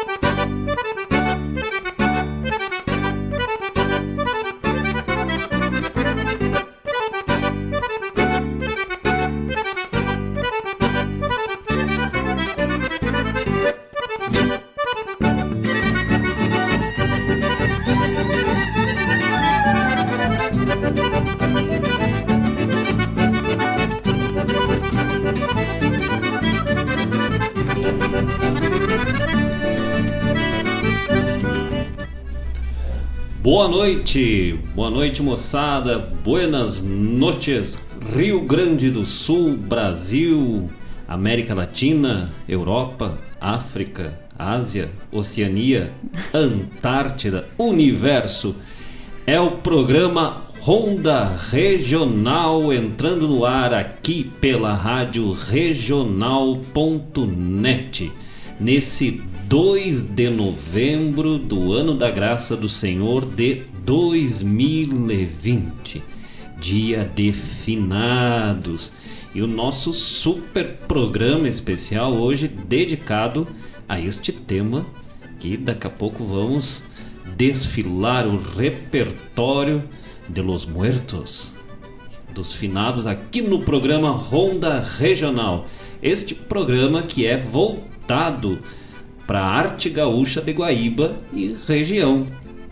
ブブブブブ! Boa noite, boa noite moçada, buenas noches, Rio Grande do Sul, Brasil, América Latina, Europa, África, Ásia, Oceania, Antártida, Universo. É o programa Ronda Regional entrando no ar aqui pela rádio regional.net nesse 2 de novembro do ano da graça do Senhor de 2020, dia de finados. E o nosso super programa especial hoje dedicado a este tema que daqui a pouco vamos desfilar o repertório de los muertos dos finados aqui no programa Ronda Regional. Este programa que é voltado para a arte gaúcha de Guaíba e região,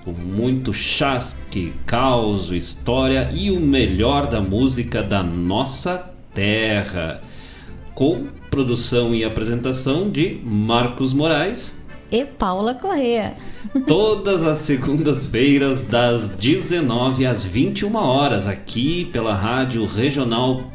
com muito chasque, caos, história e o melhor da música da nossa terra. Com produção e apresentação de Marcos Moraes e Paula Correa. Todas as segundas-feiras, das 19 às 21 horas, aqui pela rádio regional.net,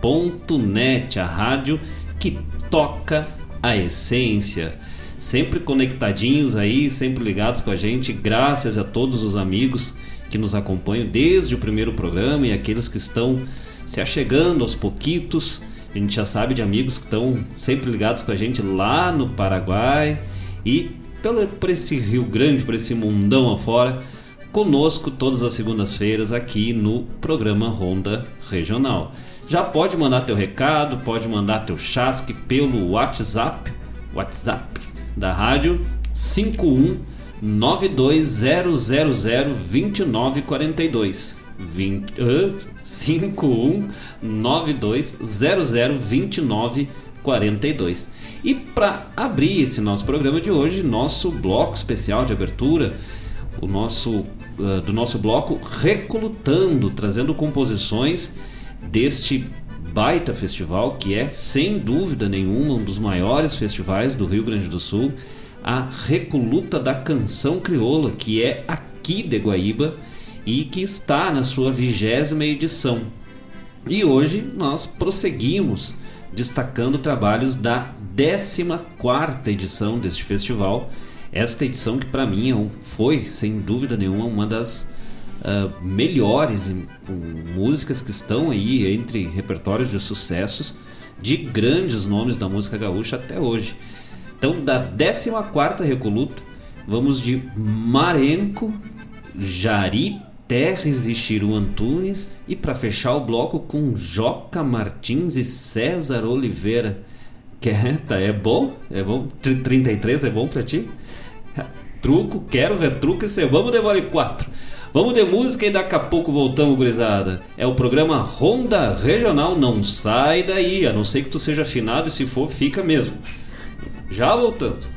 a rádio que toca a essência sempre conectadinhos aí, sempre ligados com a gente. Graças a todos os amigos que nos acompanham desde o primeiro programa e aqueles que estão se achegando aos pouquitos. A gente já sabe de amigos que estão sempre ligados com a gente lá no Paraguai e pelo, por esse Rio Grande, por esse mundão afora, conosco todas as segundas-feiras aqui no programa Ronda Regional. Já pode mandar teu recado, pode mandar teu chasque pelo WhatsApp, WhatsApp da rádio 51 920002942. 20, uh, 51 2942. E para abrir esse nosso programa de hoje, nosso bloco especial de abertura, o nosso uh, do nosso bloco Reclutando, trazendo composições deste baita festival, que é sem dúvida nenhuma um dos maiores festivais do Rio Grande do Sul, a Recoluta da Canção Crioula, que é aqui de Guaíba e que está na sua vigésima edição. E hoje nós prosseguimos destacando trabalhos da 14 edição deste festival. Esta edição que para mim é foi, sem dúvida nenhuma, uma das uh, melhores músicas que estão aí entre repertórios de sucessos de grandes nomes da música gaúcha até hoje. Então, da 14 Recoluta, vamos de Marenco, Jari Terres e Chiru Antunes e para fechar o bloco com Joca Martins e César Oliveira. Que é, tá, é bom? É bom? 33 é bom para ti? Truco, quero retruco e vamos devolver 4. Vamos de música e daqui a pouco voltamos, gurizada. É o programa Ronda Regional, não sai daí, a não ser que tu seja afinado e se for, fica mesmo. Já voltamos.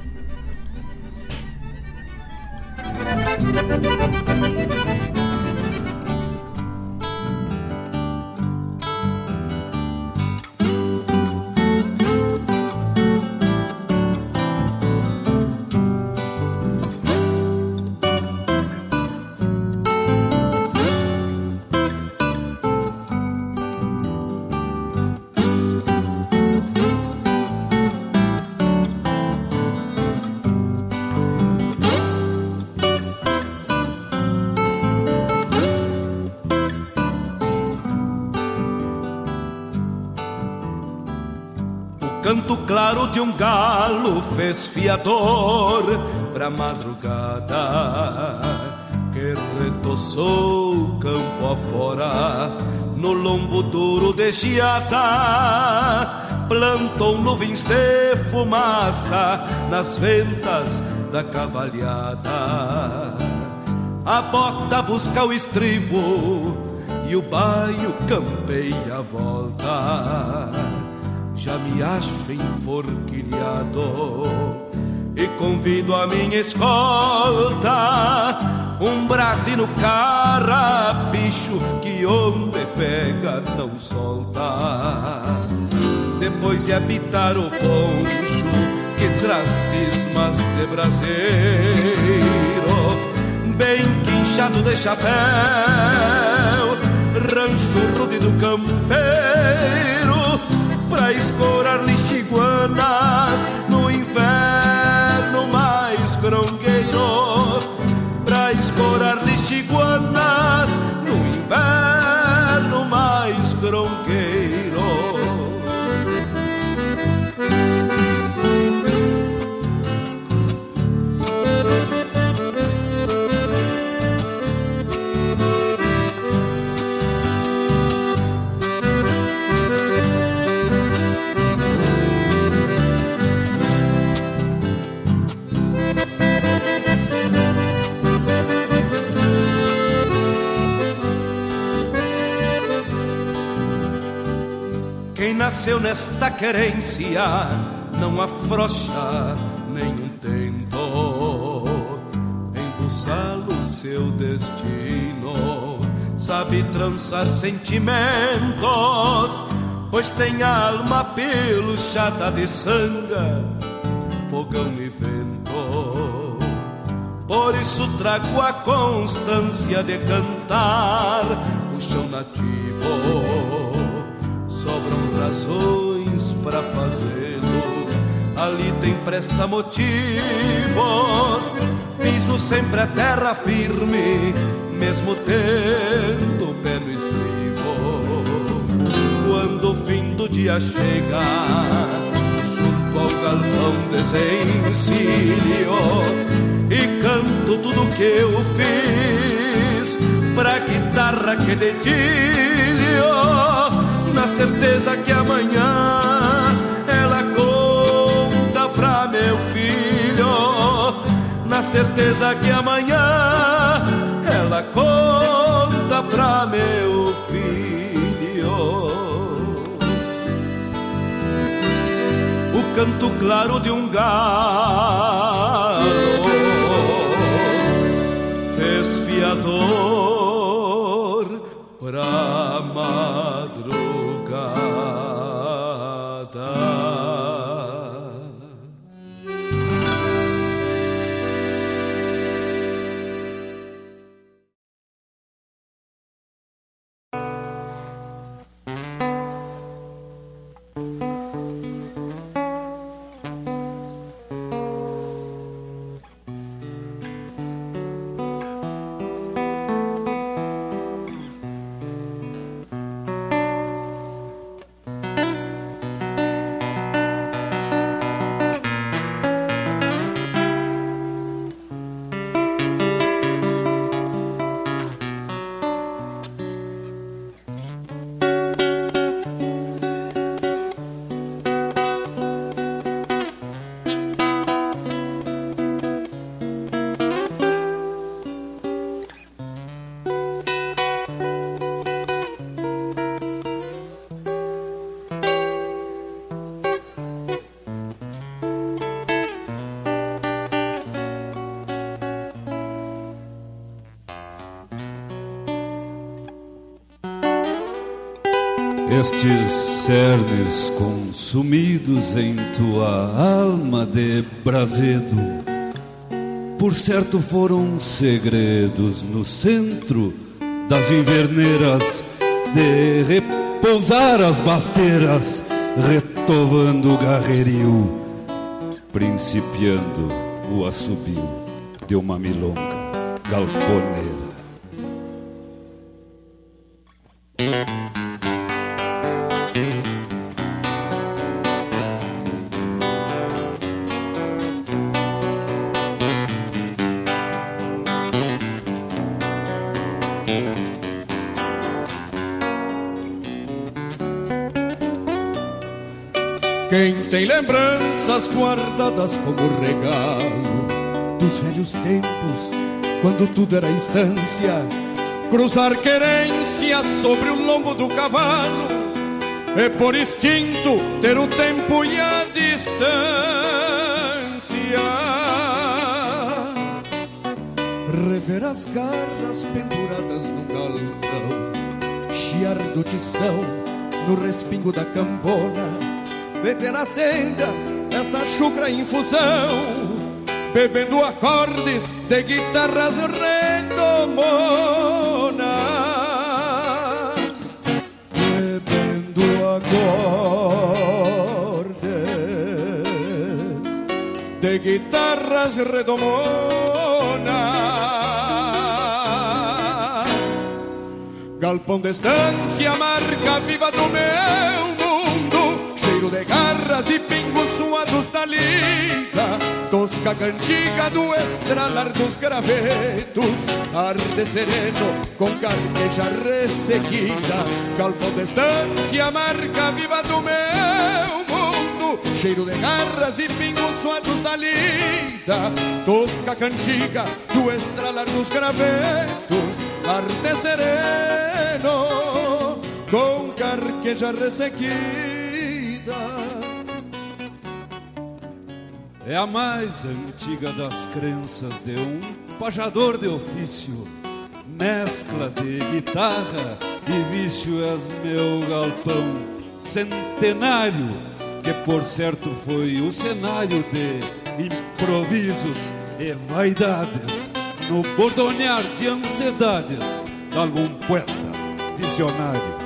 De um galo fez fiador pra madrugada que retoçou campo afora no lombo duro de geada plantou nuvens de fumaça nas ventas da cavalhada. A bota busca o estribo e o baio campeia a volta. Já me acho enforquilhado e convido a minha escolta. Um braço no carrapicho que onde pega não solta. Depois de habitar o poncho que traz cismas de braseiro, bem quinchado de chapéu, rancho rude do campeiro, pra escorar lixiguanas no inverno mais grongueiro, nasceu nesta querência não afrouxa nenhum tento embuçá-lo seu destino. Sabe trançar sentimentos, pois tem alma peluchada de sanga, fogão e vento. Por isso trago a constância de cantar o chão nativo razões para fazê-lo. Ali tem presta motivos, piso sempre a terra firme, mesmo tendo o pé no estribo. Quando o fim do dia chega, junto ao galpão desencilho e canto tudo que eu fiz pra guitarra que dedilho na certeza que amanhã ela conta pra meu filho. Na certeza que amanhã ela conta pra meu filho. O canto claro de um galo fez fiador em tua alma de brasedo, por certo foram segredos no centro das inverneiras, de repousar as basteiras, retovando o garrerio, principiando o assobio de uma milonga galponeira. Como regalo dos velhos tempos, quando tudo era instância, cruzar querência sobre o lombo do cavalo, é por instinto ter o tempo e a distância. Rever as garras penduradas no galpão, chiar do tição no respingo da cambona, meter na senda chucra infusão bebendo acordes de guitarras redomonas, bebendo acordes de guitarras redomonas. Galpão de estância, marca viva do meu cheiro de garras e pingos suados da lida tosca cantiga do estralar dos gravetos Arde sereno com carqueja ressequida Galpão de estância, marca viva do meu Cheiro de garras e pingos suados da lida Tosca cantiga do estralar dos gravetos Arde sereno com carqueja ressequida é a mais antiga das crenças de um pajador de ofício. Mescla de guitarra e vício és meu galpão centenário, que por certo foi o cenário de improvisos e vaidades, no bordonear de ansiedades de algum poeta visionário.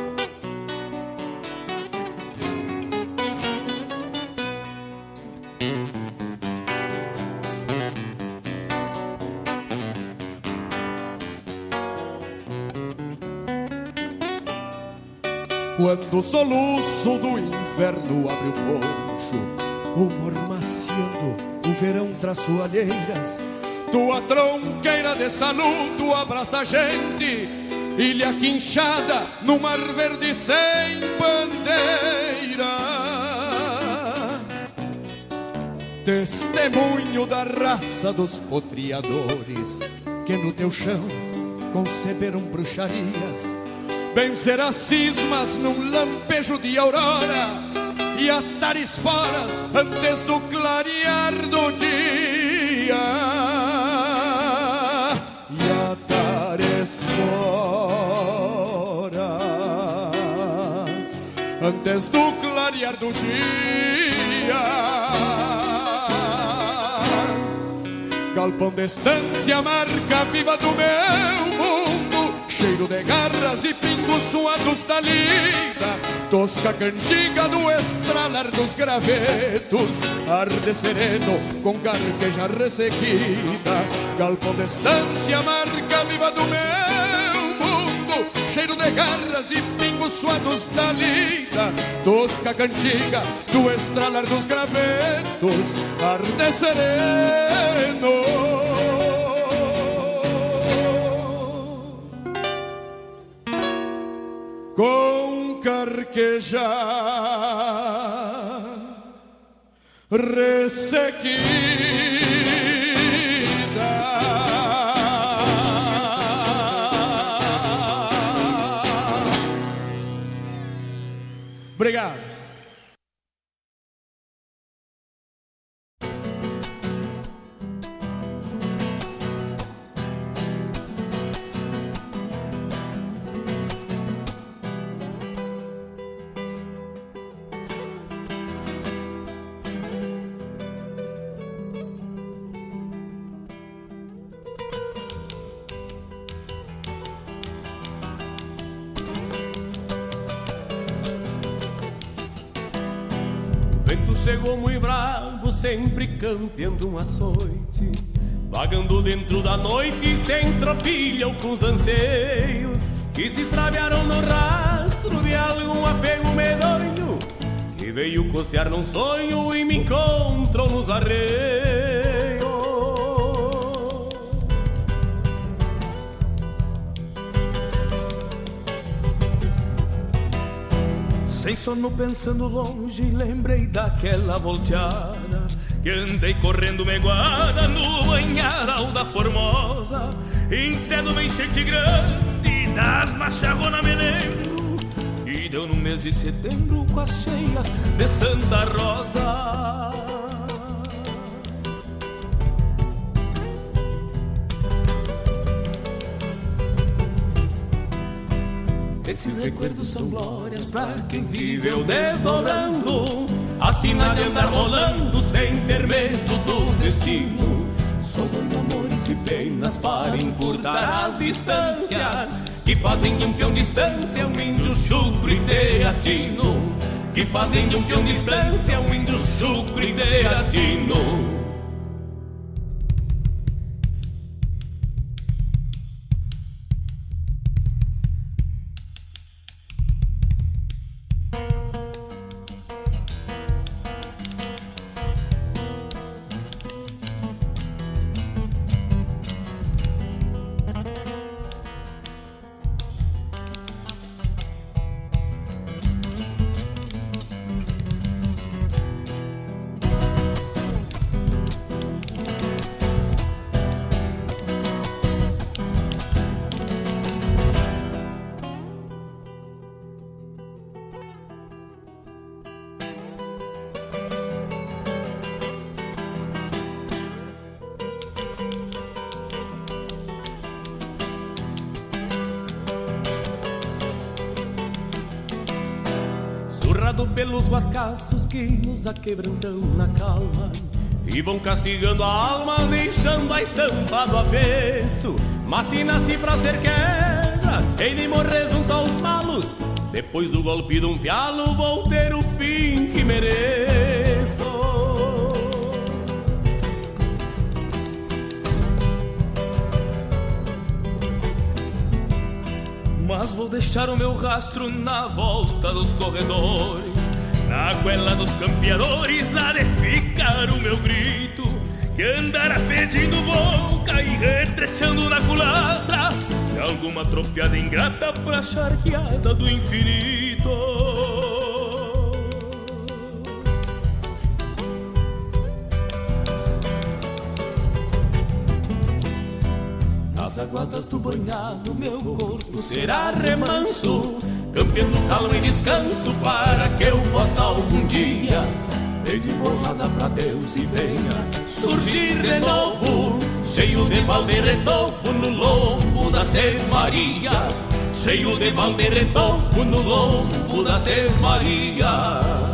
Quando o soluço do inverno abre o poncho, o mormaciando, o verão traz soalheiras, tua tronqueira de saludo abraça a gente, ilha quinchada no mar verde sem bandeira. Testemunho da raça dos potriadores que no teu chão conceberam bruxarias vencer as cismas num lampejo de aurora e atar esporas antes do clarear do dia. E atar esporas antes do clarear do dia. Galpão de estância, marca viva do meu Cheiro de garras e pingos suados da lida. Tosca cantiga do estralar dos gravetos. Arde sereno com carqueja ressequida. Galpão de estância, marca viva do meu mundo. Cheiro de garras e pingos suados da lida. Tosca cantiga do estralar dos gravetos. Arde sereno com carqueja ressequida. Obrigado. Sempre campeando um açoite. Vagando dentro da noite, sem tropilha ou com os anseios que se extraviaram no rastro de algum apego medonho que veio cocear num sonho e me encontrou nos arreios. Sem sono pensando longe, lembrei daquela volteada que andei correndo meguada no banharal da Formosa, entendo uma enchente grande das macharronas me lembro, que deu no mês de setembro com as cheias de Santa Rosa. Esses recuerdos são glórias pra quem viveu desdobrando Acima de andar rolando medo do destino. Somando amores e penas para encurtar as distâncias Que fazem de um peão distância um índio chucro e teatino. Que fazem de um peão distância um índio chucro e teatino nos aquebrantam na calma. E vão castigando a alma, deixando a estampa do avesso. Mas se nasci pra ser queda, hei de morrer junto aos malos. Depois do golpe de um pialo, vou ter o fim que mereço. Mas vou deixar o meu rastro na volta dos corredores na goela dos campeadores há de ficar o meu grito Que andará pedindo boca e retrechando na culatra De alguma tropiada ingrata pra charqueada do infinito. Nas aguadas do banhado meu corpo será remanso campeando calma e descanso para que eu possa algum dia pedir bolada pra Deus e venha surgir de novo, cheio de balde retofo no lombo das Seis Marias, cheio de balde retofo no lombo das Seis Marias.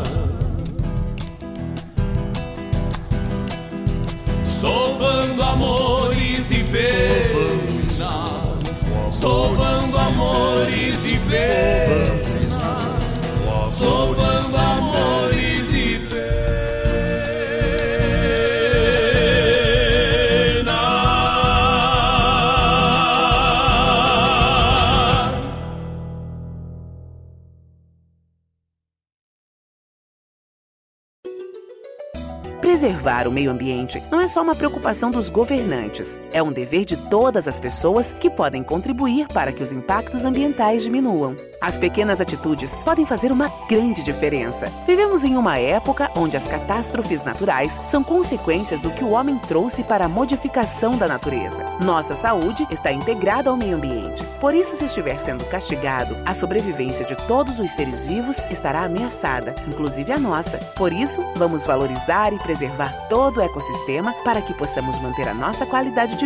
Sovando amores e penas, sovando amores e penas, sovando amores e penas. Preservar o meio ambiente não é só uma preocupação dos governantes, é um dever de todas as pessoas que podem contribuir para que os impactos ambientais diminuam. As pequenas atitudes podem fazer uma grande diferença. Vivemos em uma época onde as catástrofes naturais são consequências do que o homem trouxe para a modificação da natureza. Nossa saúde está integrada ao meio ambiente. Por isso, se estiver sendo castigado, a sobrevivência de todos os seres vivos estará ameaçada, inclusive a nossa. Por isso, vamos valorizar e preservar todo o ecossistema para que possamos manter a nossa qualidade de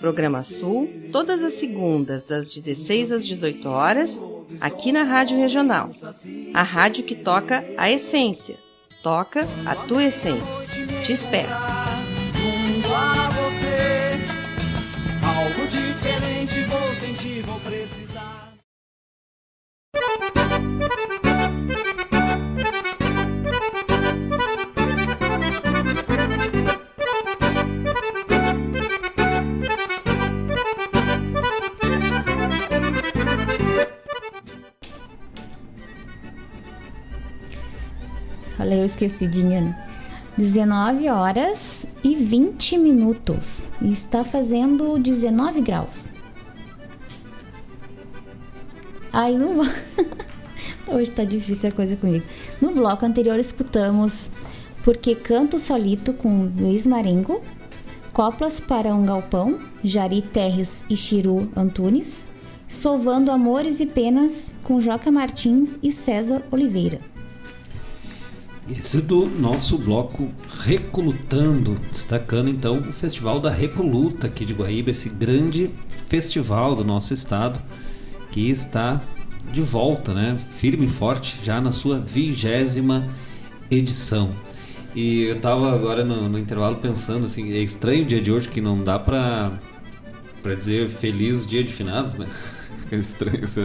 Programa Sul, todas as segundas, das 16 às 18 horas, aqui na Rádio Regional. A rádio que toca a essência. Toca a tua essência. Te espero. Esquecidinha, né? 19 horas e 20 minutos. E está fazendo 19 graus. Aí no. Hoje tá difícil a coisa comigo. No bloco anterior escutamos Porque Canto Solito com Luiz Marengo, Coplas para um Galpão, Jari Terres e Chiru Antunes, Sovando Amores e Penas com Joca Martins e César Oliveira. Esse do nosso bloco Recolutando, destacando então o Festival da Recoluta aqui de Guaíba, esse grande festival do nosso estado que está de volta, né? Firme e forte, já na sua vigésima edição. E eu tava agora no, no, intervalo pensando assim, é estranho o dia de hoje que não dá pra, pra dizer feliz dia de finados, né? Fica estranho isso.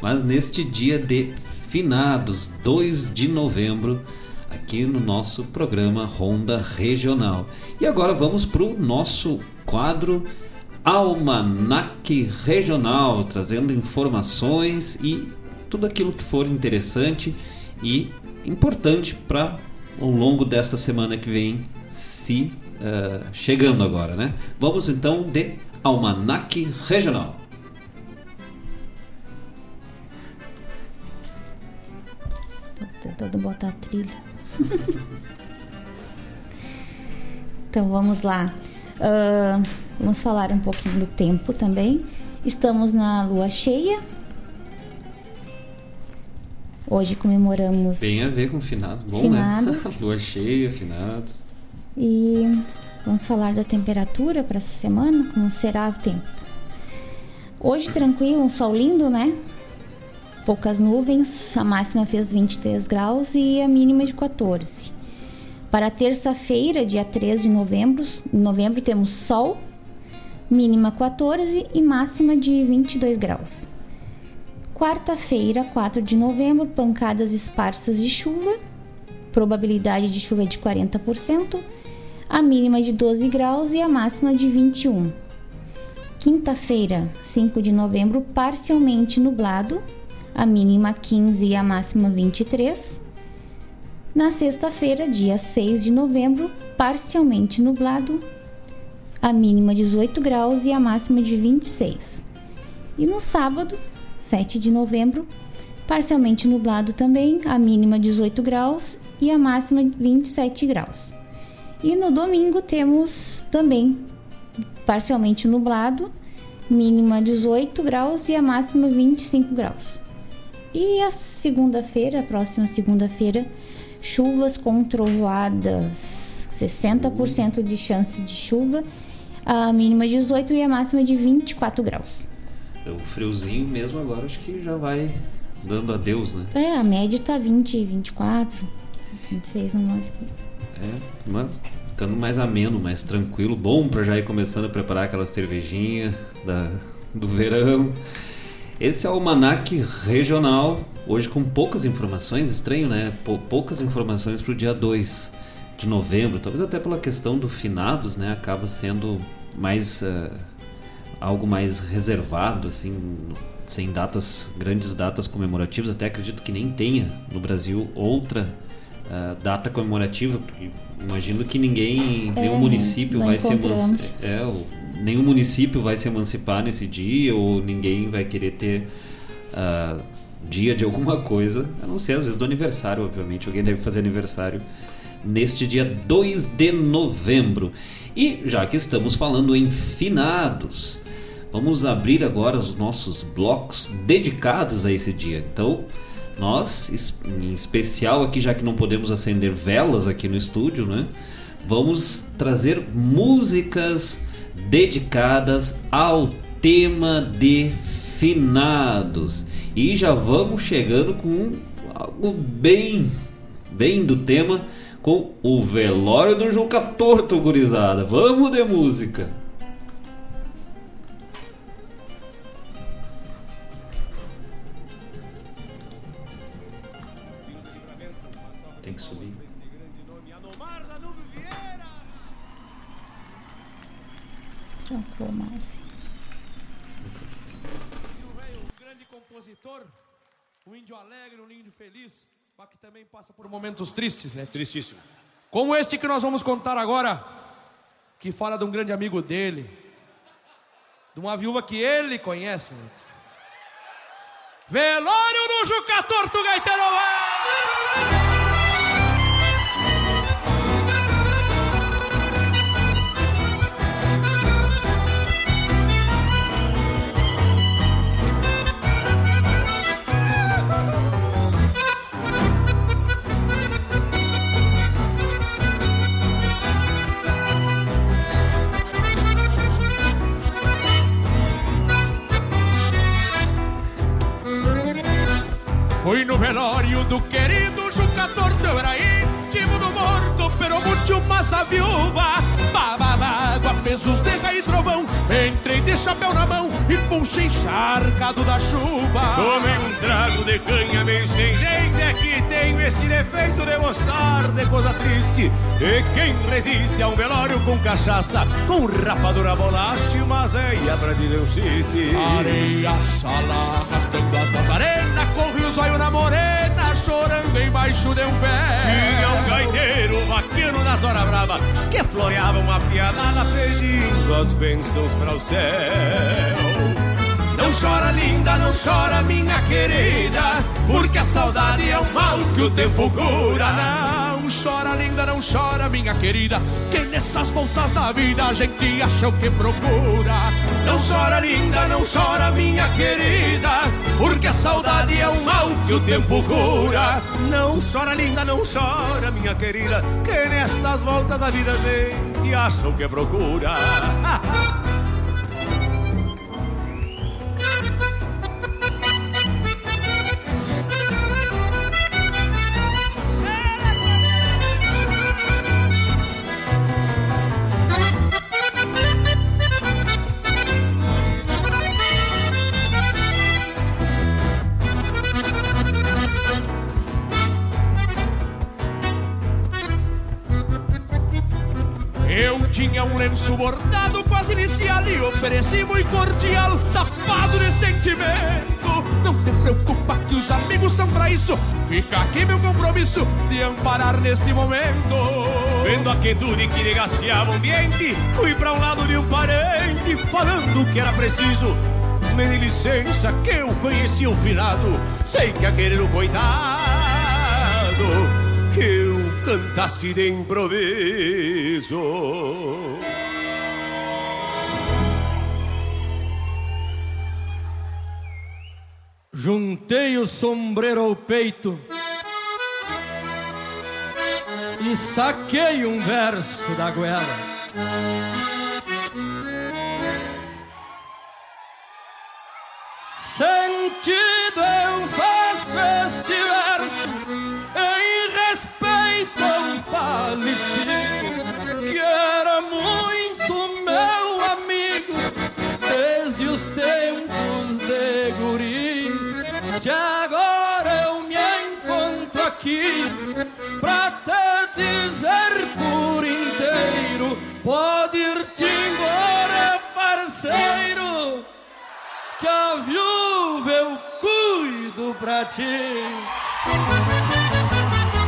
Mas neste dia de finados, 2 de novembro, aqui no nosso programa Ronda Regional. E agora vamos para o nosso quadro Almanac Regional, trazendo informações e tudo aquilo que for interessante e importante para ao longo desta semana que vem se uh, chegando agora, né? Vamos então de Almanac Regional. Tentando botar a trilha. então vamos lá. Uh, vamos falar um pouquinho do tempo também. Estamos na lua cheia. Hoje comemoramos. Bem a ver com finados, bom, finados. né? lua cheia, finados. E vamos falar da temperatura para essa semana, como será o tempo. Hoje tranquilo, um sol lindo, né? Poucas nuvens, a máxima fez 23 graus e a mínima de 14. Para terça-feira, dia 3 de novembro, novembro temos sol, mínima 14 e máxima de 22 graus. Quarta-feira, 4 de novembro, pancadas esparsas de chuva, probabilidade de chuva é de 40%, a mínima de 12 graus e a máxima de 21. Quinta-feira, 5 de novembro, parcialmente nublado, a mínima 15 e a máxima 23. Na sexta-feira, dia 6 de novembro, parcialmente nublado, a mínima 18 graus e a máxima de 26. E no sábado, 7 de novembro, parcialmente nublado também, a mínima 18 graus e a máxima 27 graus. E no domingo temos também parcialmente nublado, mínima 18 graus e a máxima 25 graus. E a segunda-feira, a próxima segunda-feira, chuvas com trovoadas, 60% de chance de chuva, a mínima 18 e a máxima de 24 graus. O friozinho mesmo agora acho que já vai dando adeus, né? É, a média tá 20, 24, 26 no máximo isso. É, mas ficando mais ameno, mais tranquilo, bom para já ir começando a preparar aquela cervejinha da, do verão. Esse é o Almanac Regional, hoje com poucas informações, estranho, né? Poucas informações para o dia 2 de novembro, talvez até pela questão do finados, né? Acaba sendo mais uh, algo mais reservado, assim, sem datas, grandes datas comemorativas. Até acredito que nem tenha no Brasil outra uh, data comemorativa, porque imagino que ninguém, é, nenhum município vai se é, nenhum município vai se emancipar nesse dia ou ninguém vai querer ter uh, dia de alguma coisa, a não ser às vezes do aniversário, obviamente. Alguém deve fazer aniversário neste dia 2 de novembro. E já que estamos falando em finados, vamos abrir agora os nossos blocos dedicados a esse dia. Então, nós, em especial aqui, já que não podemos acender velas aqui no estúdio, né? Vamos trazer músicas dedicadas ao tema de finados. E já vamos chegando com algo bem, bem do tema, com o velório do Juca Torto, gurizada. Vamos de música! Mais. O grande compositor, o índio alegre, o índio feliz, mas que também passa por momentos tristes, né? Tristíssimo. Como este que nós vamos contar agora, que fala de um grande amigo dele, de uma viúva que ele conhece. Né? Velório do Juca Torto Fui no velório do querido Juca Torto, eu era íntimo do morto, pero muito mais da viúva. Babava água, pesos de rei e trovão, entrei de chapéu na mão e puxei encharcado da chuva. Tomei um trago de canha bem sem gente, é que tenho esse defeito de gostar de coisa triste. E quem resiste a um velório com cachaça, com rapadura bolacha e uma zeia pra dizer um ciste. Areia sala, arrastando as nazarenas, corre o zóio na morena, chorando embaixo de um pé. Tinha um gaiteiro vaqueiro das horas brava que floreava uma pianada pedindo as bênçãos para o céu. Não chora, linda, não chora, minha querida, porque a saudade é um mal que o tempo cura. Chora, linda, não chora, minha querida, que nessas voltas da vida a gente acha o que procura. Não chora, linda, não chora, minha querida, porque a saudade é um mal que o tempo cura. Não chora, linda, não chora, minha querida, que nestas voltas da vida a gente acha o que procura. lenço bordado quase inicial e ofereci muito cordial, tapado de sentimento. Não te preocupa que os amigos são pra isso. Fica aqui meu compromisso de amparar neste momento. Vendo a quietude que negaciava o ambiente, fui pra um lado de um parente, falando que era preciso. Me dê licença que eu conheci o finado, sei que aquele era o coitado, que eu cantasse de improviso. Juntei o sombreiro ao peito e saquei um verso da goela. Sentido eu faço pra te dizer por inteiro, pode ir-te embora, parceiro, que a viúva eu cuido pra ti.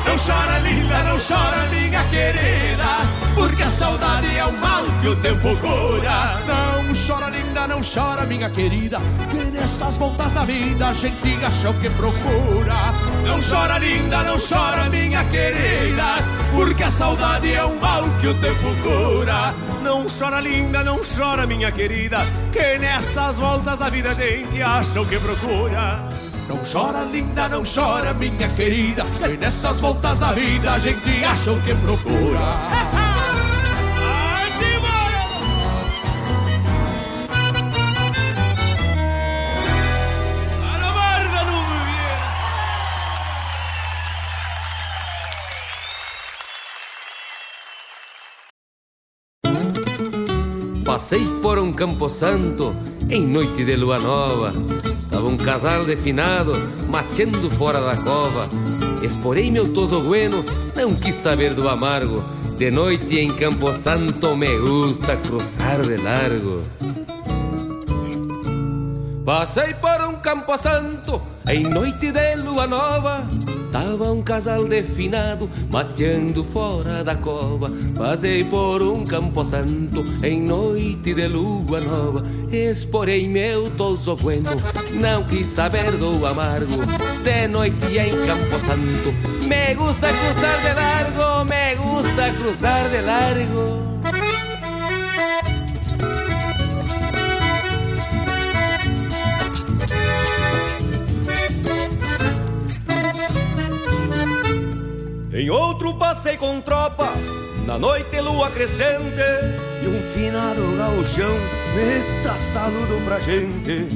Não chora, linda, não chora, minha querida, porque a saudade é o mal que o tempo cura. Não chora, linda, não chora, minha querida, que nessas voltas da vida a gente acha o que procura. Não chora, linda, não chora, minha querida, porque a saudade é um mal que o tempo cura. Não chora, linda, não chora, minha querida, que nestas voltas da vida a gente acha o que procura. Não chora, linda, não chora, minha querida, que nessas voltas da vida a gente acha o que procura. Passei por um campo santo em noite de lua nova. Tava um casal de finado mateando fora da cova. Esporei meu toso bueno, não quis saber do amargo. De noite em Campo Santo me gusta cruzar de largo. Passei por um campo santo em noite de lua nova. Tava um casal definado mateando fora da cova. Passei por um campo santo em noite de lua nova. Esporei meu tosogueno, não quis saber do amargo. De noite em campo santo, me gusta cruzar de largo, me gusta cruzar de largo. Em outro passei com tropa, na noite lua crescente, e um finado gauchão meta saludo pra gente.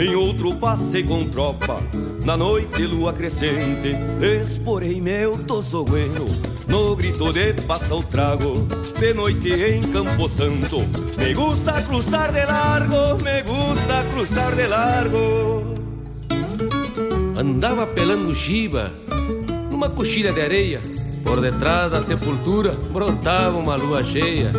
Em outro passei com tropa, na noite lua crescente, esporei meu tosogueno, no grito de passa o trago, de noite em Campo Santo. Me gusta cruzar de largo, me gusta cruzar de largo. Andava pelando chiva numa coxilha de areia, por detrás da sepultura brotava uma lua cheia.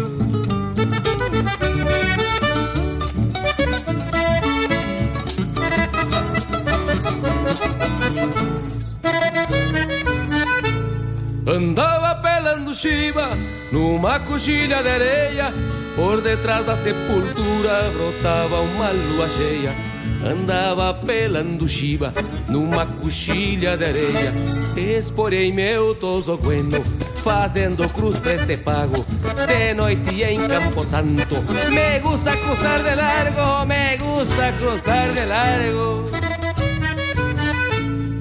Andava pelando chiva numa coxilha de areia, por detrás da sepultura brotava uma lua cheia. Andava pelando chiva numa coxilha de areia, esporei meu tosogueno, fazendo cruz pra este pago, de noite em Campo Santo. Me gusta cruzar de largo, me gusta cruzar de largo.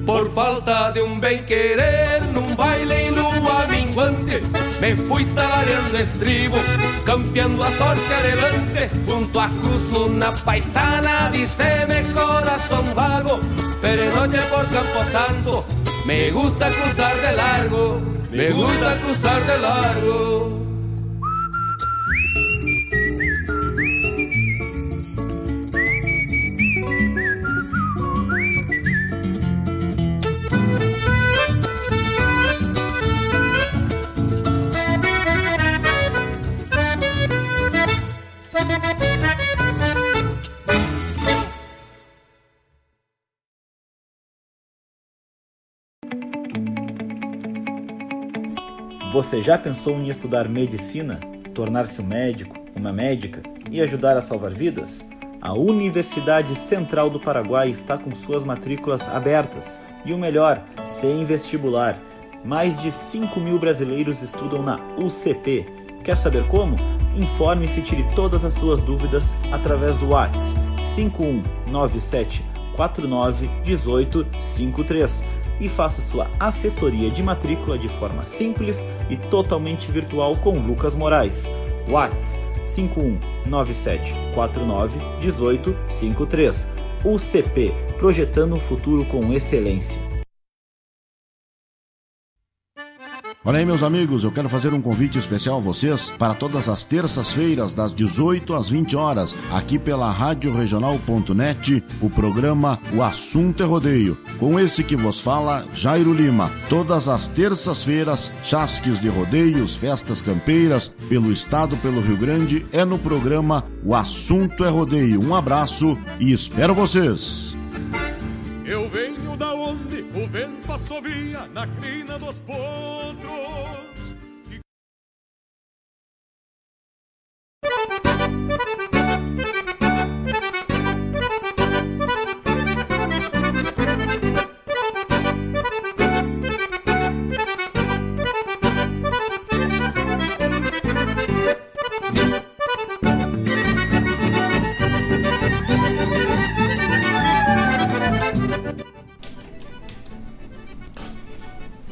Por falta de um bem querer, num baile em lua minguante, me fui talareando estribo, campeando a sorte adelante, junto a cruz una paisana, dice-me corazón vago, pero noche por Campo Santo, me gusta cruzar de largo, me gusta cruzar de largo. Você já pensou em estudar medicina, tornar-se um médico, uma médica e ajudar a salvar vidas? A Universidade Central do Paraguai está com suas matrículas abertas e o melhor, sem vestibular. Mais de 5 mil brasileiros estudam na UCP. Quer saber como? Informe-se e tire todas as suas dúvidas através do WhatsApp 5197 49 18 53 e faça sua assessoria de matrícula de forma simples e totalmente virtual com Lucas Moraes. Whats 5197491853. UCP Projetando um futuro com excelência. Olha aí, meus amigos, eu quero fazer um convite especial a vocês para todas as terças-feiras, das 18 às 20 horas, aqui pela Rádio Regional.net, o programa O Assunto é Rodeio. Com esse que vos fala, Jairo Lima. Todas as terças-feiras, chasques de rodeios, festas campeiras, pelo estado, pelo Rio Grande, é no programa O Assunto é Rodeio. Um abraço e espero vocês. Eu venho da onde o vento assovia na crina dos potros.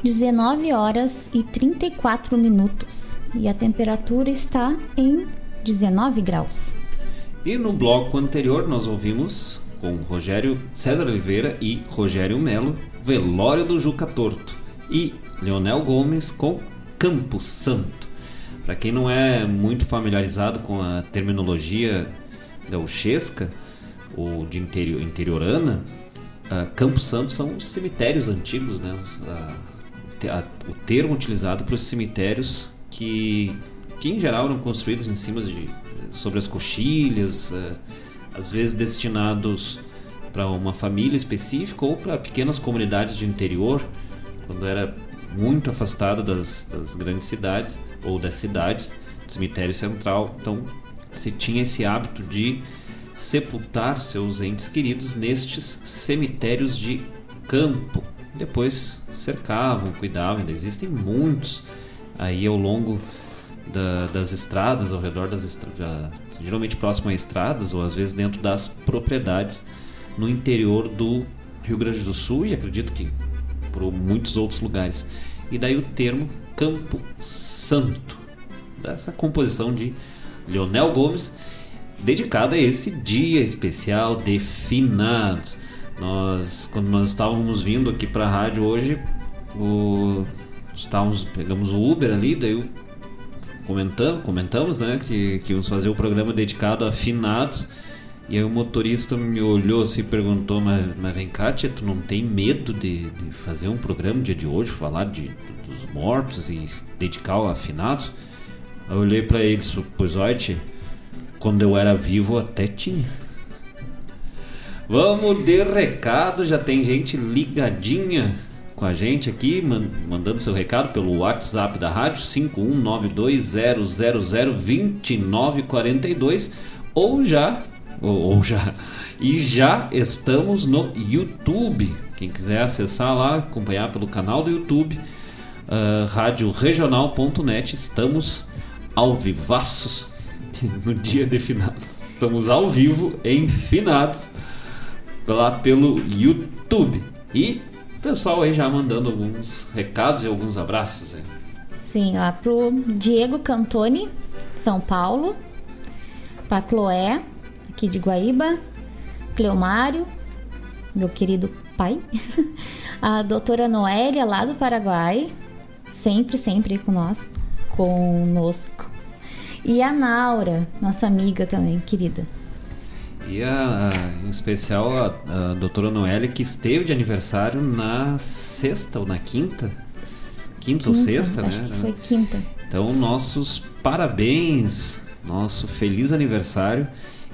Dezenove horas e 34 minutos e a temperatura está em 19 graus. E no bloco anterior nós ouvimos com Rogério César Oliveira e Rogério Melo, Velório do Juca Torto e Leonel Gomes com Campo Santo. Para quem não é muito familiarizado com a terminologia gauchesca ou de interior, interiorana, uh, Campo Santo são os cemitérios antigos, né? Uh, te- a- o termo utilizado para os cemitérios que, que em geral eram construídos em cima de sobre as coxilhas, uh, às vezes destinados para uma família específica ou para pequenas comunidades de interior, quando era muito afastada das, das grandes cidades ou das cidades, cemitério central, então se tinha esse hábito de sepultar seus entes queridos nestes cemitérios de campo. Depois cercavam, cuidavam, ainda existem muitos aí ao longo da, das estradas, ao redor das estradas, geralmente próximo a estradas ou às vezes dentro das propriedades no interior do Rio Grande do Sul e acredito que por muitos outros lugares. E daí o termo Campo Santo, dessa composição de Leonel Gomes, dedicada a esse dia especial de finados. Nós, quando nós estávamos vindo aqui para a rádio hoje, o, estávamos, pegamos o Uber ali, daí comentamos, comentamos né, que, que íamos fazer o programa dedicado a finados. E aí o motorista me olhou assim e perguntou, mas, mas vem cá, tia, tu não tem medo de, de fazer um programa dia de hoje, falar de, dos mortos e dedicar ao afinados? Eu olhei para ele, pois olha, quando eu era vivo até tinha. Vamos de recado, já tem gente ligadinha com a gente aqui, mandando seu recado pelo WhatsApp da rádio 51920002942 ou já ou, já e já estamos no YouTube. Quem quiser acessar lá, acompanhar pelo canal do YouTube, uh, radioregional.net, estamos ao vivaços no dia de finados. Estamos ao vivo em finados lá pelo YouTube. E o pessoal aí já mandando alguns recados e alguns abraços. Aí. Sim, lá pro Diego Cantoni, São Paulo, pra Cloé, aqui de Guaíba, Cleomário, meu querido pai, a doutora Noélia lá do Paraguai, sempre, sempre com nós, conosco. E a Naura, nossa amiga também, querida. E a, a, em especial a, a doutora Noélia, que esteve de aniversário na sexta ou na quinta? Quinta, quinta ou sexta, né? Foi quinta. Então, nossos parabéns, nosso feliz aniversário.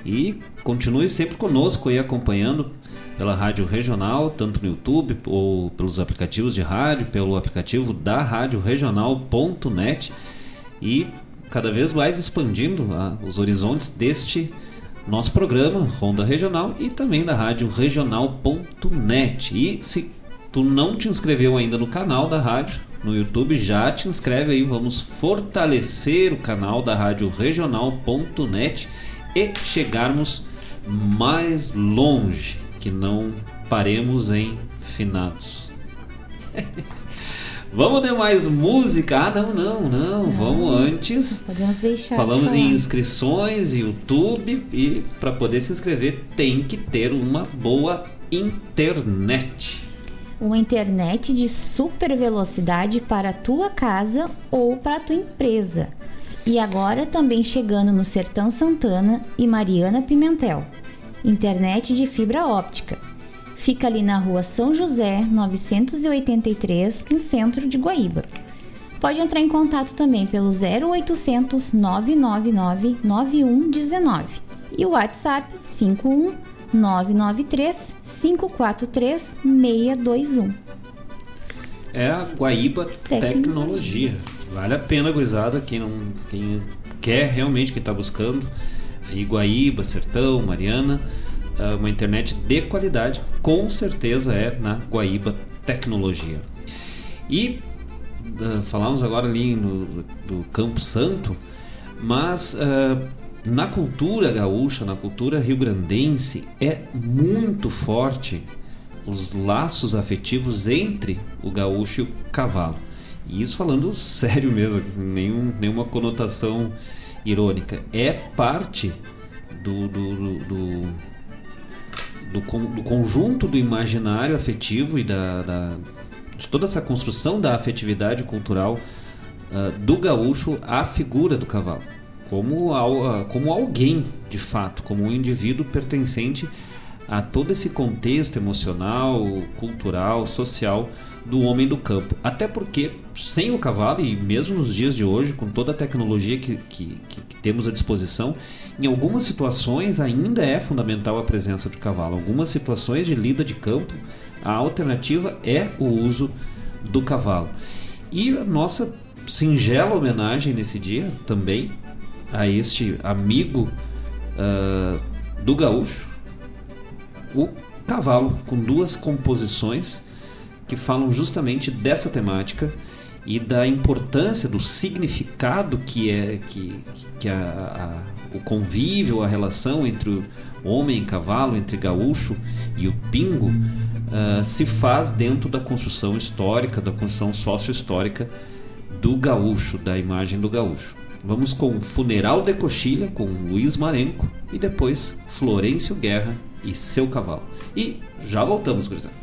E continue sempre conosco aí acompanhando pela rádio regional, tanto no YouTube ou pelos aplicativos de rádio, pelo aplicativo da rádio regional.net e cada vez mais expandindo ah, os horizontes deste nosso programa Ronda Regional e também da rádio regional.net. E se tu não te inscreveu ainda no canal da rádio no YouTube, já te inscreve aí, vamos fortalecer o canal da rádio regional.net e chegarmos mais longe, que não paremos em finados. Vamos de mais música? Ah, não, não, não. não Vamos antes. Podemos deixar. Falamos em inscrições, YouTube e para poder se inscrever tem que ter uma boa internet. Uma internet de super velocidade para a tua casa ou para a tua empresa. E agora também chegando no Sertão Santana e Mariana Pimentel. Internet de fibra óptica Fica ali na rua São José, 983, no centro de Guaíba. Pode entrar em contato também pelo 0800 999 9119 e o WhatsApp 51 993 543 621. É a Guaíba Tecnologia. Tecnologia. Vale a pena, gurizada, quem, não, quem quer realmente, quem está buscando. Guaíba, Sertão, Mariana uma internet de qualidade, com certeza é na Guaíba Tecnologia. E uh, falamos agora ali no, do Campo Santo, mas uh, na cultura gaúcha, na cultura rio-grandense, é muito forte os laços afetivos entre o gaúcho e o cavalo. E isso falando sério mesmo, nenhum, nenhuma conotação irônica. É parte do, do, do, do do, do conjunto do imaginário afetivo e da, da, de toda essa construção da afetividade cultural uh, do gaúcho à figura do cavalo, como, ao, uh, como alguém de fato, como um indivíduo pertencente a todo esse contexto emocional, cultural, social do homem do campo. Até porque sem o cavalo, e mesmo nos dias de hoje, com toda a tecnologia que, que, que, temos à disposição, em algumas situações ainda é fundamental a presença do cavalo. Algumas situações de lida de campo, a alternativa é o uso do cavalo. E a nossa singela homenagem nesse dia também a este amigo uh, do gaúcho, o cavalo, com duas composições que falam justamente dessa temática e da importância do significado que é que, que a, a, o convívio, a relação entre o homem e cavalo, entre gaúcho e o pingo, uh, se faz dentro da construção histórica, da construção sócio-histórica do gaúcho, da imagem do gaúcho. Vamos com Funeral de Coxilha, com Luiz Marenco, e depois Florencio Guerra e seu cavalo. E já voltamos, gurizada.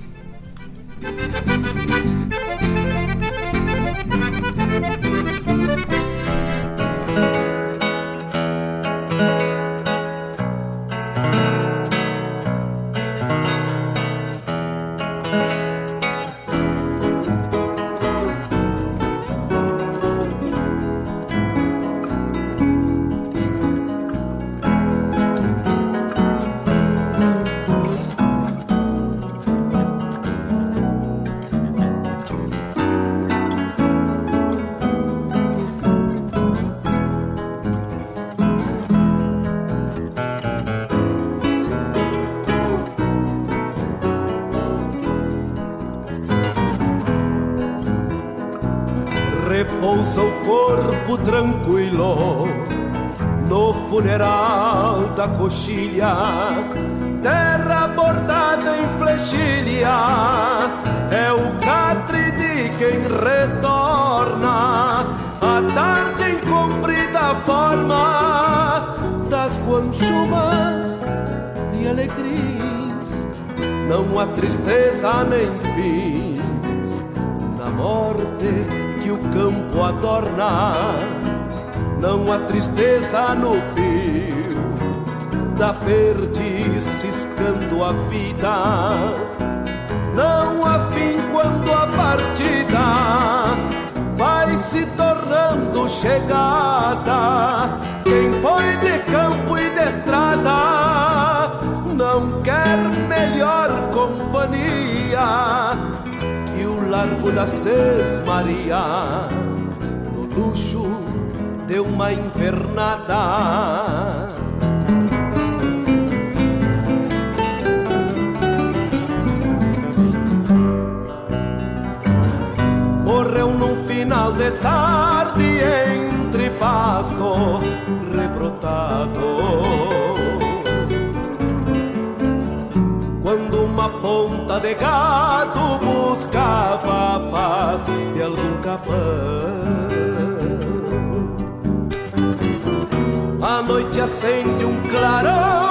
Coxilha, terra bordada em flechilha, é o catre de quem retorna a tarde em comprida forma das guanchumas e alegrias, não há tristeza nem fins na morte que o campo adorna. Não há tristeza no da perdiz ciscando a vida. Não há fim quando a partida vai se tornando chegada. Quem foi de campo e de estrada não quer melhor companhia largo da Sesmaria, no luxo de uma invernada. Final de tarde entre pasto rebrotado quando uma ponta de gado buscava a paz de algum capão. A noite acende um clarão,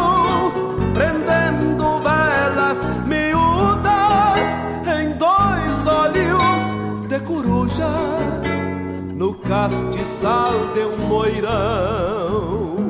castiçal de um moirão.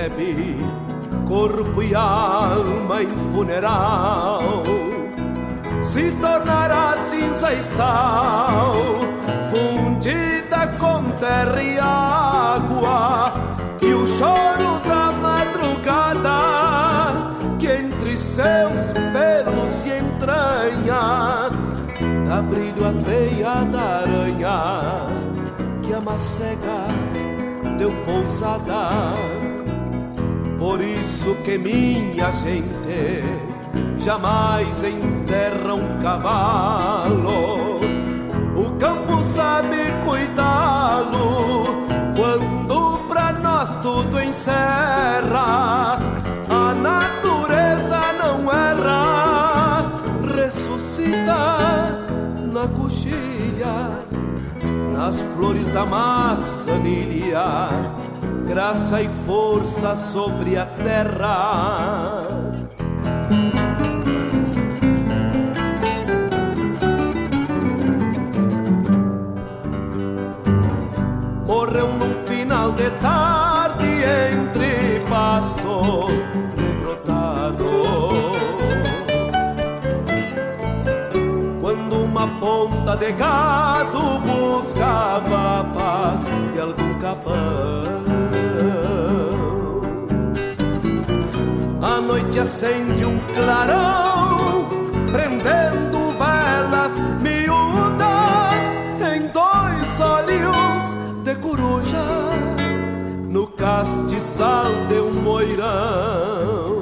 Recebe corpo e alma em funeral. Se tornará cinza e sal, fundida com terra e água, e o choro da madrugada que entre seus pelos se entranha, dá brilho a teia da aranha que a macega deu pousada por isso que minha gente jamais enterra um cavalo. O campo sabe cuidá-lo quando pra nós tudo encerra. A natureza não erra, ressuscita na coxilha, nas flores da maçanilha graça e força sobre a terra. Morreu num final de tarde entre pasto rebrotado. Quando uma ponta de gado buscava a paz de algum capão. A noite acende um clarão, prendendo velas miúdas em dois olhos de coruja no castiçal de um moirão.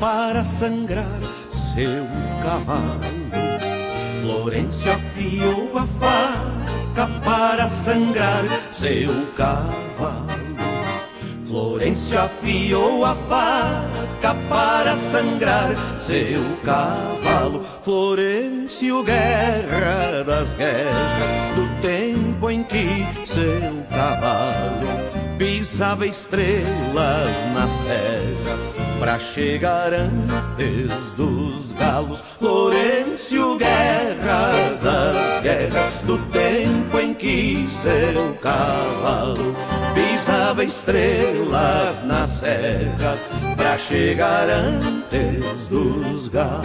Para sangrar seu cavalo. Florencio afiou a faca para sangrar seu cavalo. Florencio afiou a faca para sangrar seu cavalo. Florencio, guerra das guerras, do tempo em que seu cavalo pisava estrelas na serra pra chegar antes dos galos. Florencio, guerra das guerras, do tempo em que seu cavalo pisava estrelas na serra pra chegar antes dos galos.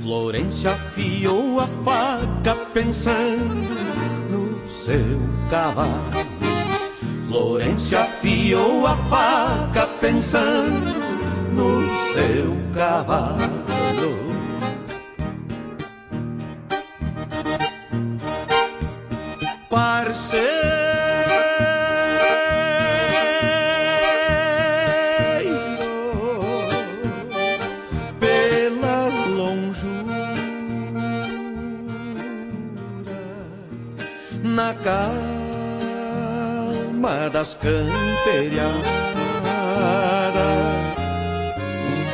Florencio afiou a faca pensando no seu cavalo. Florencio afiou a faca pensando no seu cavalo. Parceiro, pelas lonjuras, na calma das camperiadas,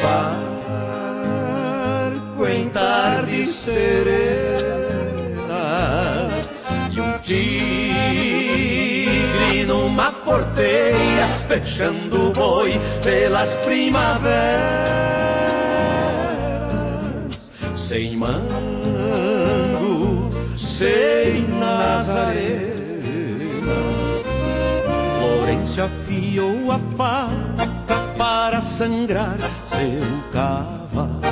barco em tardes serenas e um tigre numa porteira, fechando o boi pelas primaveras, sem mango, sem nazarenas. Florencio afiou a faca para sangrar seu cavalo.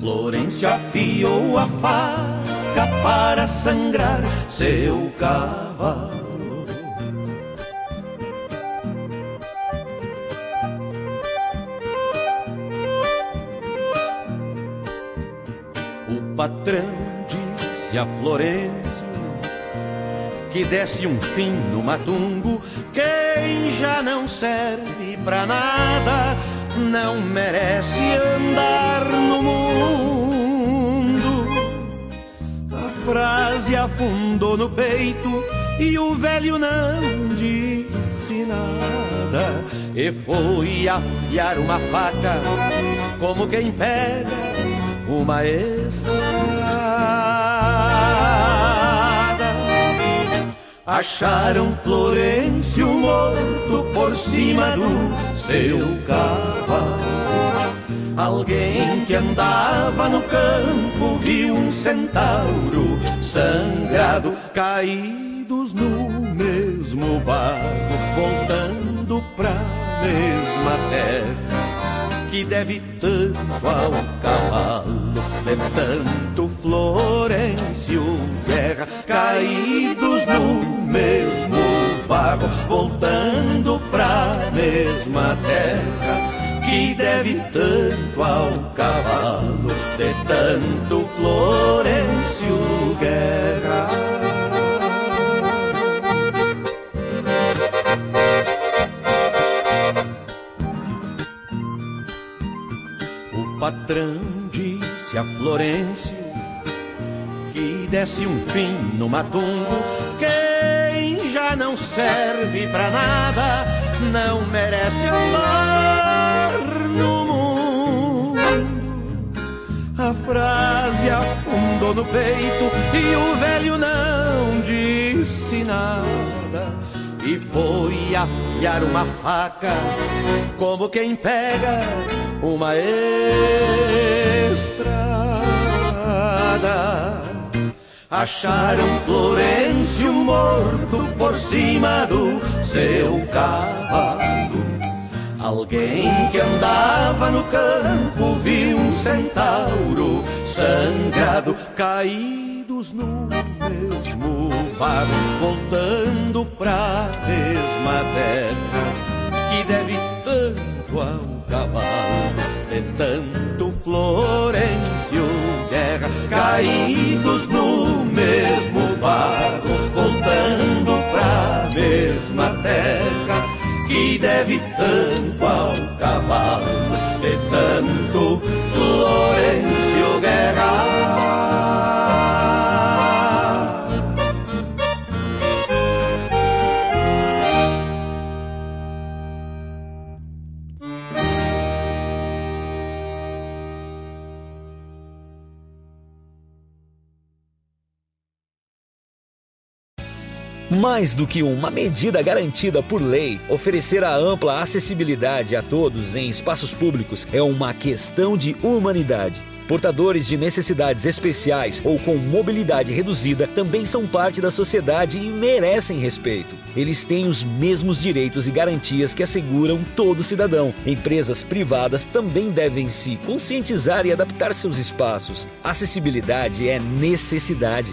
Florencio afiou a faca para sangrar seu cavalo. O patrão disse a Florencio que desse um fim no matungo. Quem já não serve pra nada não merece andar no mundo. A frase afundou no peito e o velho não disse nada. E foi afiar uma faca como quem pega uma estrada. Acharam Florencio morto por cima do seu cavalo. Alguém que andava no campo viu um centauro sangrado, caídos no mesmo barro, voltando pra mesma terra que deve tanto ao cavalo, de tanto Florencio Guerra, caídos no mesmo barro, voltando pra mesma terra que deve tanto ao cavalo, de tanto Florencio Guerra. O patrão disse a Florencio que desse um fim no matungo. Quem não serve pra nada não merece andar no mundo. A frase afundou no peito e o velho não disse nada. E foi afiar uma faca como quem pega uma estrada. Acharam Florencio morto por cima do seu cavalo. Alguém que andava no campo viu um centauro sangrado, caídos no mesmo barro, voltando pra mesma terra que deve tanto ao cavalo, de tanto Florencio caídos no mesmo barro, voltando pra mesma terra que deve tanto Mais do que uma medida garantida por lei, oferecer a ampla acessibilidade a todos em espaços públicos é uma questão de humanidade. Portadores de necessidades especiais ou com mobilidade reduzida também são parte da sociedade e merecem respeito. Eles têm os mesmos direitos e garantias que asseguram todo cidadão. Empresas privadas também devem se conscientizar e adaptar seus espaços. Acessibilidade é necessidade.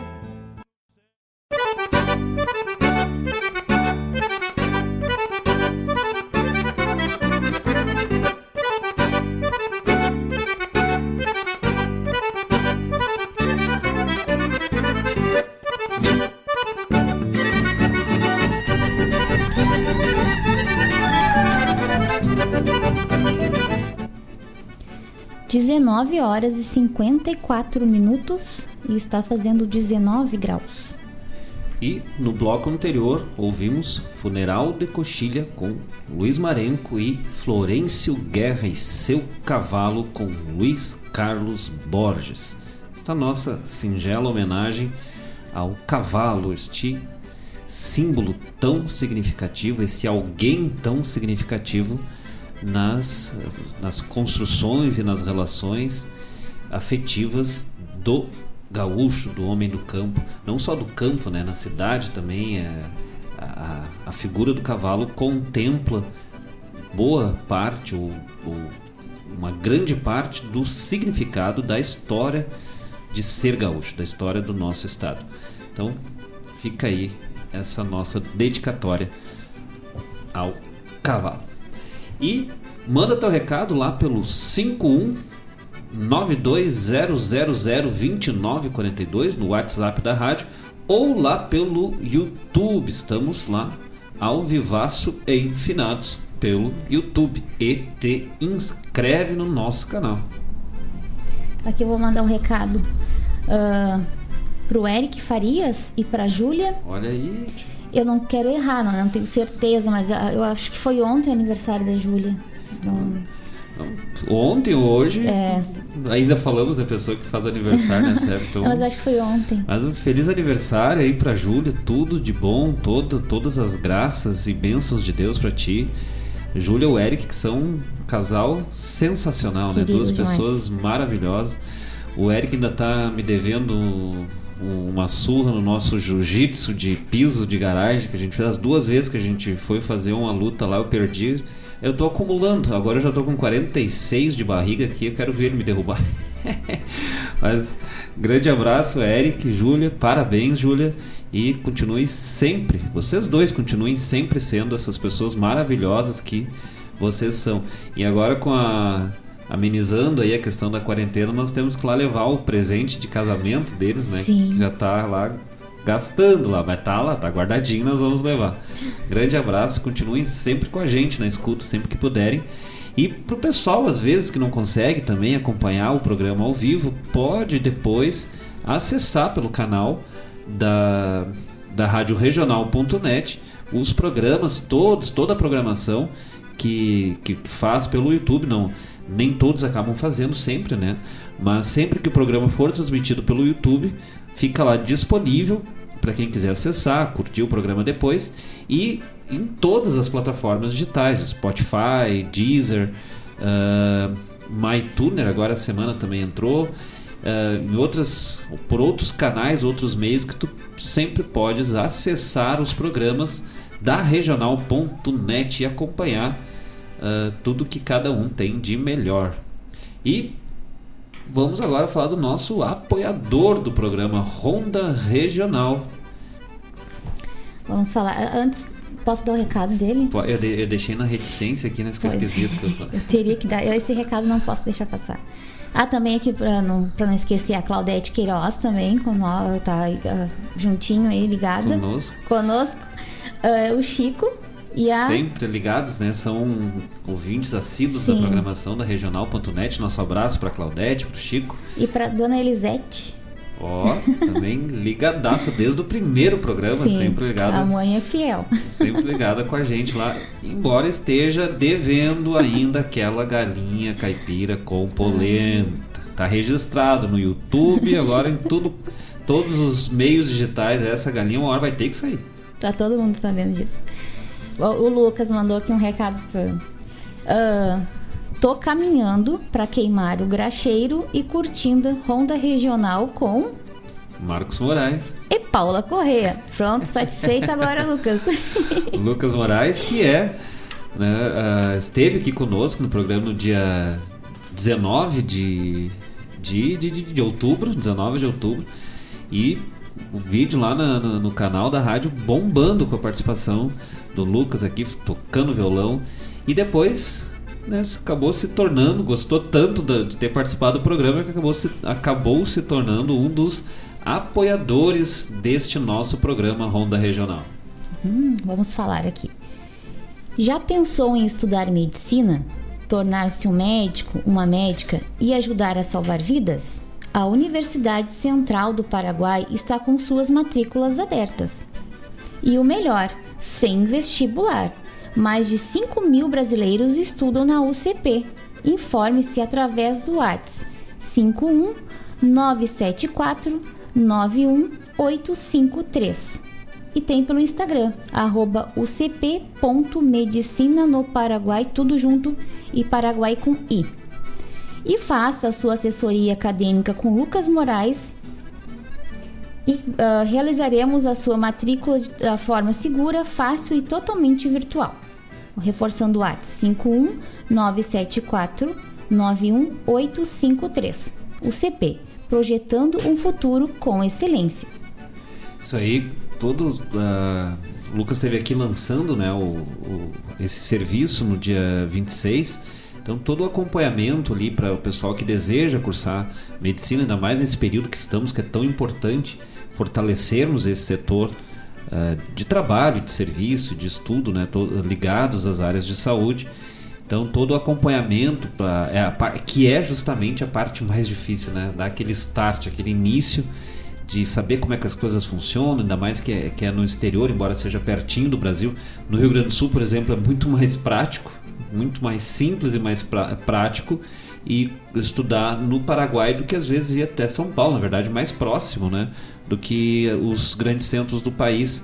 19 horas e 54 minutos e está fazendo 19 graus. E no bloco anterior ouvimos Funeral de Coxilha com Luiz Marenco e Florencio Guerra e Seu Cavalo com Luiz Carlos Borges. Esta nossa singela homenagem ao cavalo, este símbolo tão significativo, esse alguém tão significativo nas, nas construções e nas relações afetivas do gaúcho, do homem do campo, não só do campo, né, na cidade também é, a, a figura do cavalo contempla boa parte ou, ou uma grande parte do significado da história de ser gaúcho, da história do nosso estado. Então, fica aí essa nossa dedicatória ao cavalo. E manda teu recado lá pelo 51 920002942 no WhatsApp da rádio ou lá pelo YouTube. Estamos lá ao vivaço e enfinados pelo YouTube e te inscreve no nosso canal. Aqui eu vou mandar um recado uh, pro Eric Farias e pra Júlia. Olha aí. Eu não quero errar, não, não tenho certeza, mas eu acho que foi ontem o aniversário da Júlia. Não... Ontem ou hoje, É. ainda falamos da pessoa que faz aniversário nessa época. Então, mas acho que foi ontem. Mas um feliz aniversário aí pra Júlia, tudo de bom, todo, todas as graças e bênçãos de Deus pra ti. Júlia e o Eric, que são um casal sensacional, né? Querido Duas demais. pessoas maravilhosas. O Eric ainda tá me devendo uma surra no nosso jiu-jitsu de piso de garagem, que a gente fez as duas vezes que a gente foi fazer uma luta lá, eu perdi. Eu tô acumulando, agora eu já tô com 46 de barriga aqui, eu quero ver ele me derrubar. Mas grande abraço, Eric, Júlia, parabéns, Júlia, e continue sempre, vocês dois continuem sempre sendo essas pessoas maravilhosas que vocês são. E agora com a amenizando aí a questão da quarentena, nós temos que lá levar o presente de casamento deles, né? Sim. Que já tá lá gastando lá, mas tá lá, tá guardadinho, nós vamos levar. Grande abraço, continuem sempre com a gente na escuta, sempre que puderem. E pro pessoal, às vezes, que não consegue também acompanhar o programa ao vivo, pode depois acessar pelo canal da, da Rádio Regional.net os programas todos, toda a programação que, que faz pelo YouTube, não nem todos acabam fazendo sempre, né? Mas sempre que o programa for transmitido pelo YouTube, fica lá disponível para quem quiser acessar, curtir o programa depois e em todas as plataformas digitais, Spotify, Deezer, uh, MyTuner agora a semana também entrou, uh, em outras por outros canais, outros meios que tu sempre podes acessar os programas da regional.net e acompanhar uh, tudo que cada um tem de melhor. E vamos agora falar do nosso apoiador do programa Ronda Regional. Vamos falar. Antes, posso dar o recado dele? Eu, de- eu deixei na reticência aqui, né? Fica Pois. esquisito. eu teria que dar. eu Esse recado não posso deixar passar. Ah, também aqui para não, pra não esquecer a Claudete Queiroz também, nós, tá ah, juntinho aí, ligada. Conosco. Conosco. Ah, o Chico a. Sempre ligados, né? São ouvintes assíduos da Sim. programação da Regional.net. Nosso abraço para Claudete, para Chico. E pra Dona Elisete. Ó, também ligadaça desde o primeiro programa, Sim, sempre A ligada. mãe é fiel. Sempre ligada com a gente lá, embora esteja devendo ainda aquela galinha caipira com polenta. Tá registrado no YouTube, agora em tudo, todos os meios digitais, essa galinha uma hora vai ter que sair. Tá todo mundo sabendo disso. O, Lucas mandou aqui um recado pra. Ah, tô caminhando pra queimar o graxeiro e curtindo Ronda Regional com Marcos Moraes. e Paula Correia. Pronto, satisfeita agora, Lucas. Lucas Moraes, que é né, ah, esteve aqui conosco no programa no dia 19 de, de, de, de, de outubro, 19 de outubro, e o vídeo lá na- na- no canal da rádio bombando com a participação do Lucas aqui tocando violão e depois né, acabou se tornando, gostou tanto de ter participado do programa que acabou se, acabou se tornando um dos apoiadores deste nosso programa Ronda Regional. Hum, vamos falar aqui. Já pensou em estudar medicina? Tornar-se um médico, uma médica e ajudar a salvar vidas? A Universidade Central do Paraguai está com suas matrículas abertas. E o melhor, sem vestibular. Mais de 5 mil brasileiros estudam na UCP. Informe-se através do WhatsApp 51 974 91853 e tem pelo Instagram, arroba ucp.medicina no Paraguai, tudo junto, e Paraguai com I. E faça a sua assessoria acadêmica com Lucas Moraes e ah, realizaremos a sua matrícula da forma segura, fácil e totalmente virtual. Reforçando o WhatsApp 51 974 91853. UCP, projetando um futuro com excelência. Isso aí, todo. ah, o Lucas esteve aqui lançando né, o, o- esse serviço no dia 26. Então, todo o acompanhamento ali para o pessoal que deseja cursar medicina, ainda mais nesse período que estamos, que é tão importante fortalecermos esse setor ah, de trabalho, de serviço, de estudo, né, ligados às áreas de saúde. Então todo o acompanhamento pra, é a que é justamente a parte mais difícil, né? Dar aquele start, aquele início de saber como é que as coisas funcionam, ainda mais que é, que é no exterior, embora seja pertinho do Brasil. No Rio Grande do Sul, por exemplo, é muito mais prático, muito mais simples e mais pra- prático e estudar no Paraguai do que às vezes ir até São Paulo, na verdade, mais próximo, né? Do que os grandes centros do país.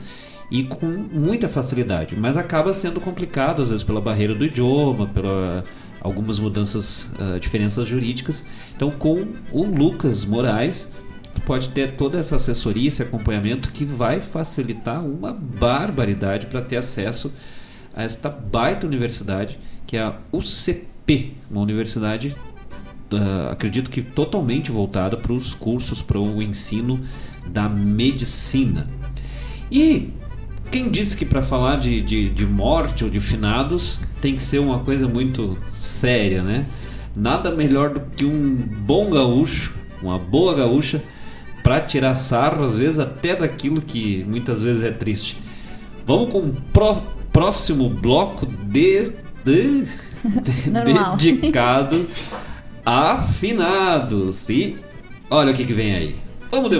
e com muita facilidade, mas acaba sendo complicado às vezes pela barreira do idioma, pela algumas mudanças, uh, diferenças jurídicas. Então, com o Lucas Moraes, pode ter toda essa assessoria, esse acompanhamento que vai facilitar uma barbaridade para ter acesso a esta baita universidade que é a UCP, uma universidade uh, acredito que totalmente voltada para os cursos para o ensino da medicina. E quem disse que para falar de, de, de, morte ou de finados tem que ser uma coisa muito séria, né? Nada melhor do que um bom gaúcho, uma boa gaúcha, para tirar sarro, às vezes até daquilo que muitas vezes é triste. Vamos com o pró próximo bloco de, de, de dedicado a finados. E olha o que, que vem aí. Vamos de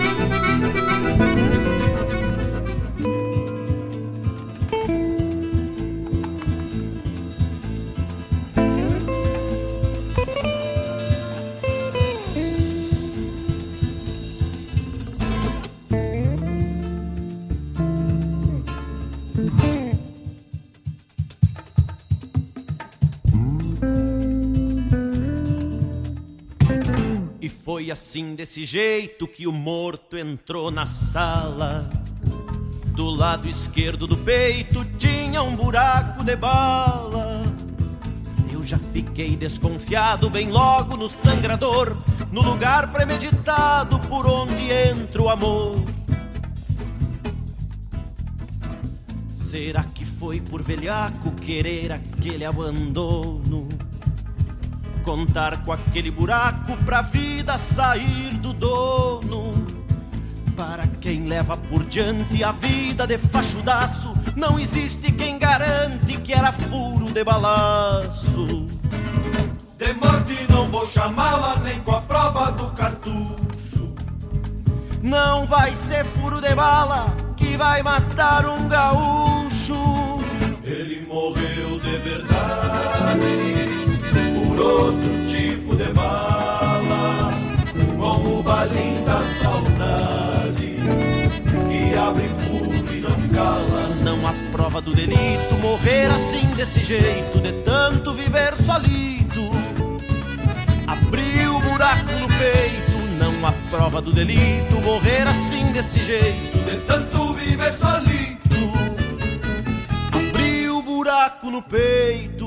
música. assim, desse jeito, que o morto entrou na sala. Do lado esquerdo do peito tinha um buraco de bala. Eu já fiquei desconfiado bem logo no sangrador, no lugar premeditado por onde entra o amor. Será que foi por velhaco querer aquele abandono? Contar com aquele buraco pra vida sair do dono. Para quem leva por diante a vida de fachudaço, não existe quem garante que era furo de balaço. De morte não vou chamá-la nem com a prova do cartucho. Não vai ser furo de bala que vai matar um gaúcho. Ele morreu de verdade outro tipo de bala, como o balim da saudade, que abre furo e não cala. Não há prova do delito morrer assim desse jeito, de tanto viver solido. Abriu o buraco no peito, não há prova do delito morrer assim desse jeito, de tanto viver solido. Abriu o buraco no peito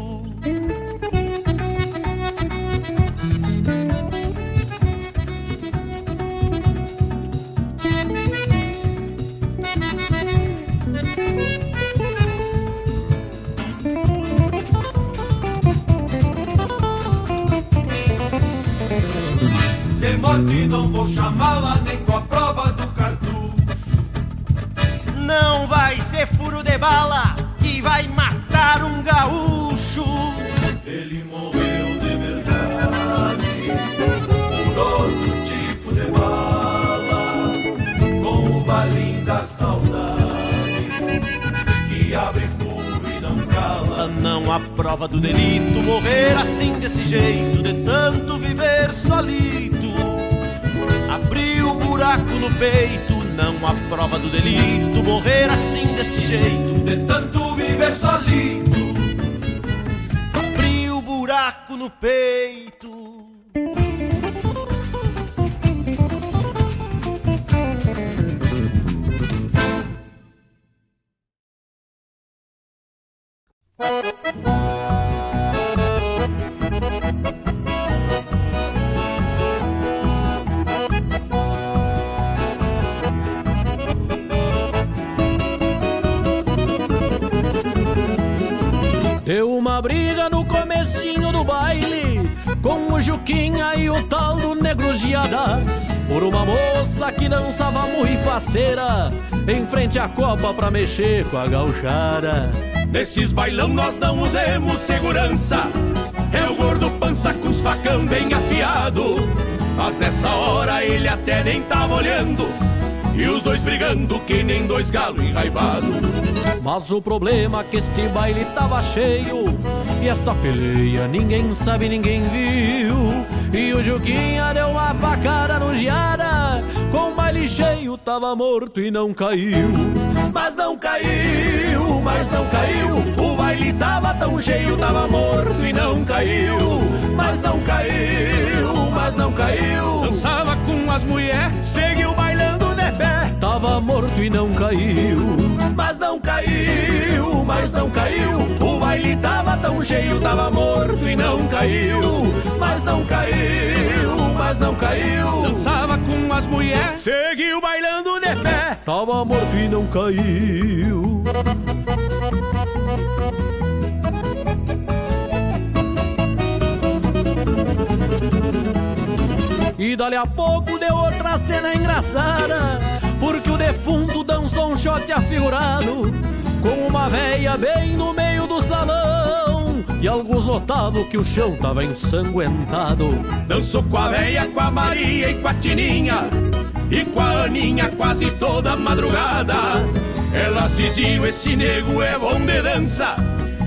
morte não vou chamá-la nem com a prova do cartucho. Não vai ser furo de bala que vai matar um gaúcho. Ele morreu de verdade por outro tipo de bala, com o balim da saudade que abre. Não há prova do delito morrer assim desse jeito, de tanto viver solito buraco no peito, não há prova do delito. Morrer assim desse jeito, de tanto viver solito. Abriu buraco no peito. Faceira Em frente à copa pra mexer com a gauchara Nesses bailão nós não usemos segurança. É o gordo pança com os facão bem afiado. Mas nessa hora ele até nem tava olhando. E os dois brigando que nem dois galos enraivados. Mas o problema é que este baile tava cheio. E esta peleia ninguém sabe, ninguém viu. E o Juquinha deu uma facada no Giara Com baile cheio tava morto e não caiu. Mas não caiu, mas não caiu. O baile tava tão cheio, tava morto e não caiu. Mas não caiu, mas não caiu. Dançava com as mulheres, seguiu de pé. Tava morto e não caiu. Mas não caiu, mas não caiu. O baile tava tão cheio, tava morto e não caiu. Mas não caiu, mas não caiu. Dançava com as mulheres, seguiu bailando de pé. Tava morto e não caiu. E dali a pouco deu outra cena engraçada Porque o defunto dançou um shot afigurado Com uma véia bem no meio do salão E alguns notavam que o chão tava ensanguentado. Dançou com a véia, com a Maria e com a Tininha E com a Aninha quase toda madrugada. Elas diziam, esse nego é bom de dança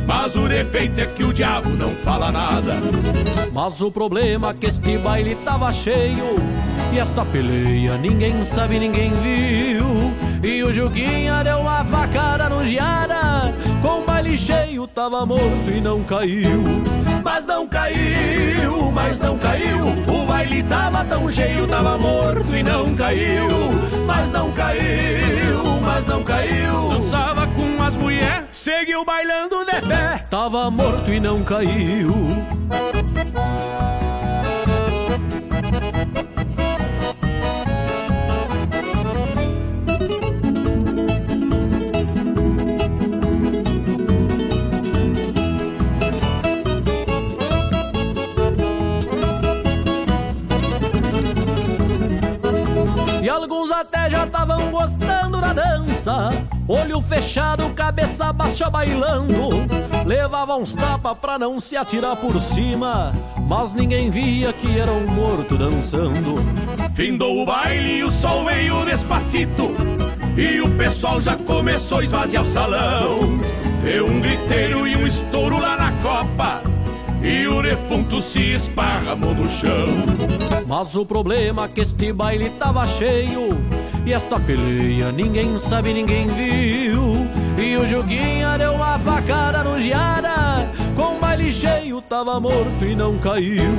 mas o defeito é que o diabo não fala nada. Mas o problema é que este baile tava cheio E esta peleia ninguém sabe, ninguém viu. E o Juquinha deu uma facada no Giara Com o baile cheio tava morto e não caiu. Mas não caiu, mas não caiu. O baile tava tão cheio, tava morto e não caiu. Mas não caiu, mas não caiu. Dançava com as mulheres, seguiu bailando de pé Tava morto e não caiu. E alguns até já estavam gostando da dança Olho fechado, cabeça baixa bailando. Levava uns tapas pra não se atirar por cima. Mas ninguém via que era um morto dançando. Findou o baile e o sol veio despacito. E o pessoal já começou a esvaziar o salão. Deu um griteiro e um estouro lá na copa. E o defunto se esparramou no chão. Mas o problema é que este baile tava cheio E esta peleia ninguém sabe, ninguém viu. E o Juguinha deu uma facada no Giara Com o baile cheio tava morto e não caiu.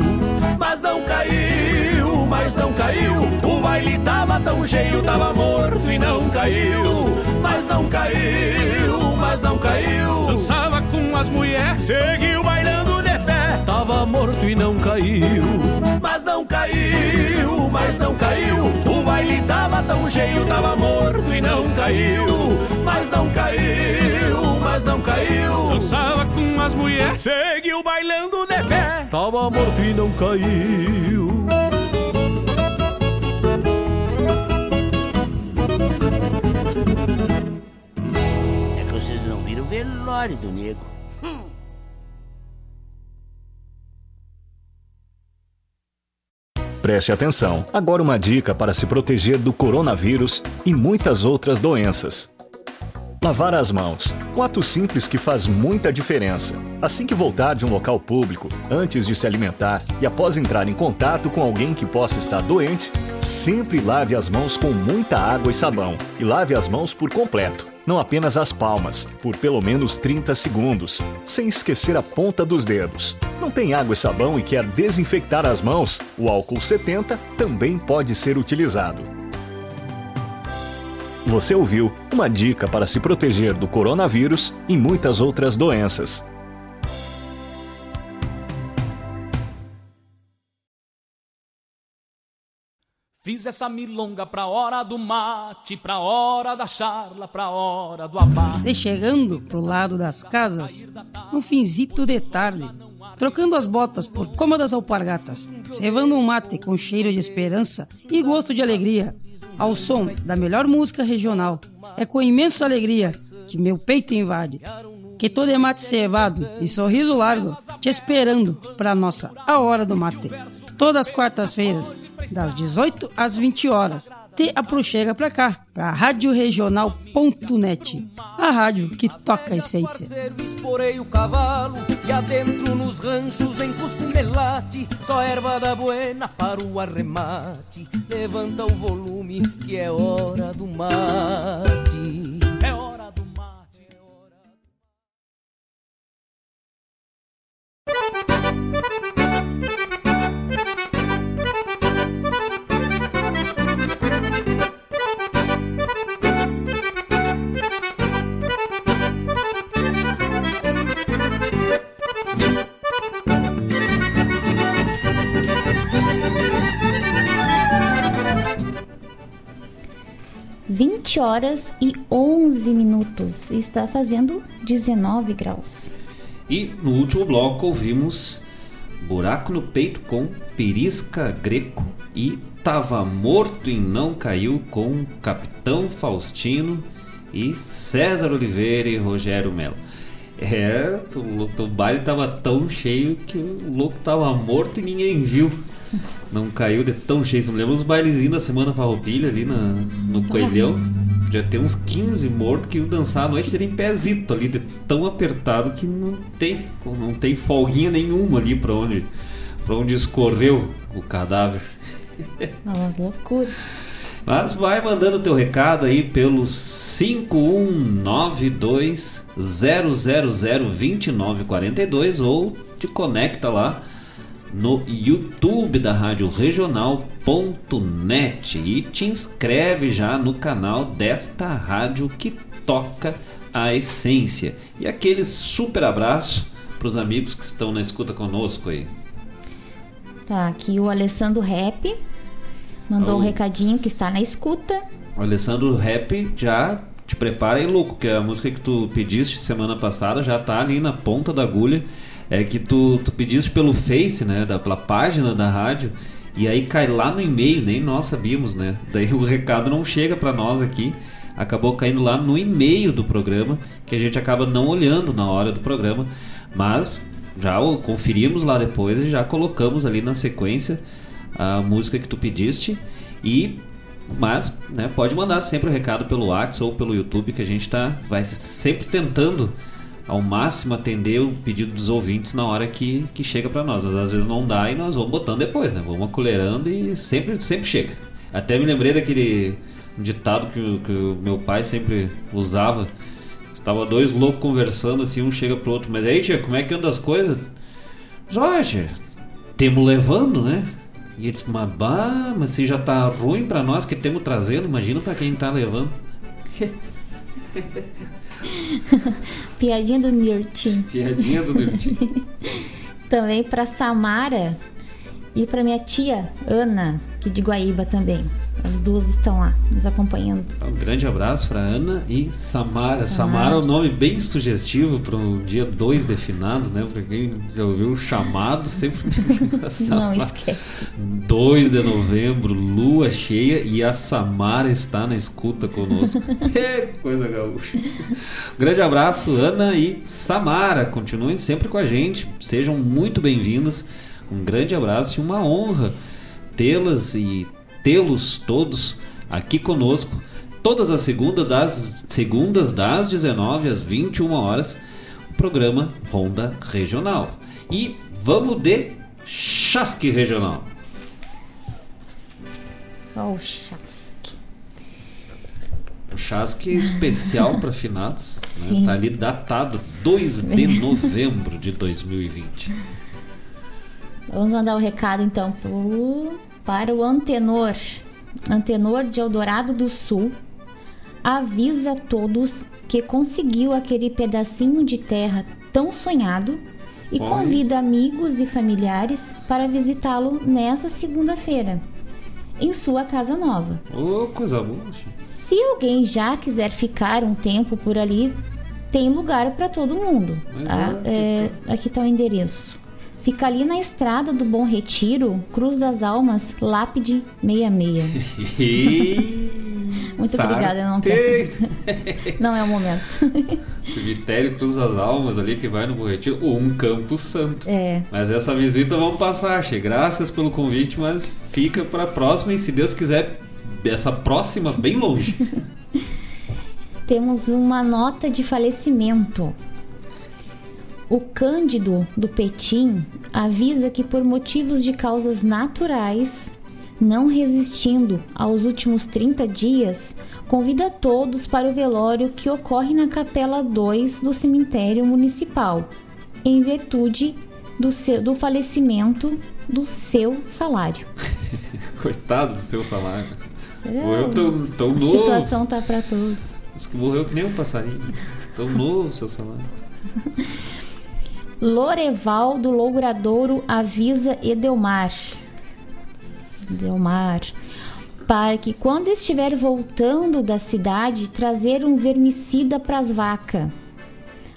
Mas não caiu, mas não caiu. O baile tava tão cheio, tava morto e não caiu. Mas não caiu, mas não caiu. Dançava com as mulheres, seguiu bailando pé. Tava morto e não caiu. Mas não caiu, mas não caiu. O baile tava tão cheio, tava morto e não caiu. Mas não caiu, mas não caiu. Dançava com as mulheres, seguiu bailando de pé. Tava morto e não caiu. É que vocês não viram o velório do nego. Preste atenção. Agora uma dica para se proteger do coronavírus e muitas outras doenças. Lavar as mãos. Um ato simples que faz muita diferença. Assim que voltar de um local público, antes de se alimentar e após entrar em contato com alguém que possa estar doente, sempre lave as mãos com muita água e sabão. E lave as mãos por completo, não apenas as palmas, por pelo menos 30 segundos, sem esquecer a ponta dos dedos. Não tem água e sabão e quer desinfectar as mãos? O álcool 70 também pode ser utilizado. Você ouviu uma dica para se proteger do coronavírus e muitas outras doenças. Fiz essa milonga pra hora do mate, pra hora da charla, pra hora do abate. Você chegando pro lado das casas, um finzito de tarde, trocando as botas por cômodas alpargatas, cevando um mate com cheiro de esperança e gosto de alegria, ao som da melhor música regional. É com imensa alegria que meu peito invade. Que todo é mate cevado e sorriso largo, te esperando pra nossa A Hora do Mate. Todas as quartas-feiras, das 18 às 20 horas. Te aproxega pra cá, pra radioregional.net. A rádio que toca a essência. Esporei o cavalo e adentro nos ranchos vem cusco melate só erva da buena para o arremate. Levanta o volume que é hora do mate. É hora do mate. Vinte horas e 11 minutos. Está fazendo 19 graus. E no último bloco ouvimos Buraco no Peito com Pirisca Greco e Tava Morto e Não Caiu com Capitão Faustino e César Oliveira e Rogério Melo. É, o, o baile tava tão cheio que o louco tava morto e ninguém viu. Não caiu de tão cheio. Você me lembra os bailezinhos da Semana Farroupilha ali na, no Coelhão? Já tem uns 15 mortos que iam dançar a noite terem pezito ali, de tão apertado que não tem, não tem folguinha nenhuma ali pra onde, pra onde escorreu o cadáver. Uma loucura. Mas vai mandando teu recado aí pelo 5192-000-2942 ou te conecta lá no YouTube da Rádio Regional.net e te inscreve já no canal desta rádio que toca a essência. E aquele super abraço para os amigos que estão na escuta conosco aí. Tá, aqui o Alessandro Rap mandou um recadinho que está na escuta. O Alessandro Rap já te prepara aí, louco, que a música que tu pediste semana passada já tá ali na ponta da agulha. É que tu, tu pediste pelo Face, né? Da, pela página da rádio. E aí cai lá no e-mail, nem nós sabíamos, né? Daí o recado não chega para nós aqui. Acabou caindo lá no e-mail do programa, que a gente acaba não olhando na hora do programa. Mas já o conferimos lá depois e já colocamos ali na sequência a música que tu pediste. E mas, né, pode mandar sempre o recado pelo WhatsApp ou pelo YouTube que a gente tá vai sempre tentando ao máximo atender o pedido dos ouvintes na hora que, que chega para nós. Mas às vezes não dá e nós vamos botando depois, né? Vamos acolherando e sempre sempre chega. Até me lembrei daquele ditado que, que o meu pai sempre usava. Estava dois loucos conversando assim, um chega pro outro, mas aí, tia, como é que anda as coisas? Tia, temos levando, né? E ele disse, mas, bah, mas se já tá ruim pra nós que temos trazendo, imagina pra quem tá levando. Piadinha do Nirtin. Piadinha do Nirtin. Também para Samara e para minha tia Ana, que de Guaíba também. As duas estão lá nos acompanhando. Um grande abraço pra Ana e Samara. Samara é um nome bem sugestivo para um dia 2 de finados, né? Pra quem já ouviu o chamado, sempre. Não esquece. 2 de novembro, lua cheia e a Samara está na escuta conosco. Que coisa gaúcha. Grande abraço, Ana e Samara. Continuem sempre com a gente. Sejam muito bem-vindas. Um grande abraço e uma honra tê-las e tê-los todos aqui conosco. Todas as segundas das, segundas das 19 às 21 horas, o programa Ronda Regional. E vamos de Chasque Regional. Ó, o chasque. O Chasque especial para finados. Né? Sim. Tá ali datado 2 de novembro de 2020. Vamos mandar o recado então pro, para o Antenor. Antenor de Eldorado do Sul. Avisa todos que conseguiu aquele pedacinho de terra tão sonhado e convida amigos e familiares para visitá-lo nessa segunda-feira, em sua casa nova. Ô, coisa boa. Se alguém já quiser ficar um tempo por ali, tem lugar para todo mundo. Tá? É, aqui está o endereço. Fica ali na estrada do Bom Retiro, Cruz das Almas, Lápide 66. Muito obrigada, não tem. Não é o momento. Cemitério Cruz das Almas ali que vai no Borretiro, ou um Campo Santo. É. Mas essa visita vamos passar, Che. Graças pelo convite, mas fica para a próxima e se Deus quiser, essa próxima bem longe. Temos uma nota de falecimento. O Cândido do Petim avisa que por motivos de causas naturais, não resistindo aos últimos 30 dias, convida todos para o velório que ocorre na Capela 2 do cemitério municipal, em virtude do, seu, do falecimento do seu salário. Coitado do seu salário. Será? Morreu tão, tão A novo. situação tá para todos. Diz que morreu que nem um passarinho. Tão novo o seu salário. Loreval do Louradouro avisa Edelmar. Edelmar. Para que quando estiver voltando da cidade, trazer um vermicida para as vacas.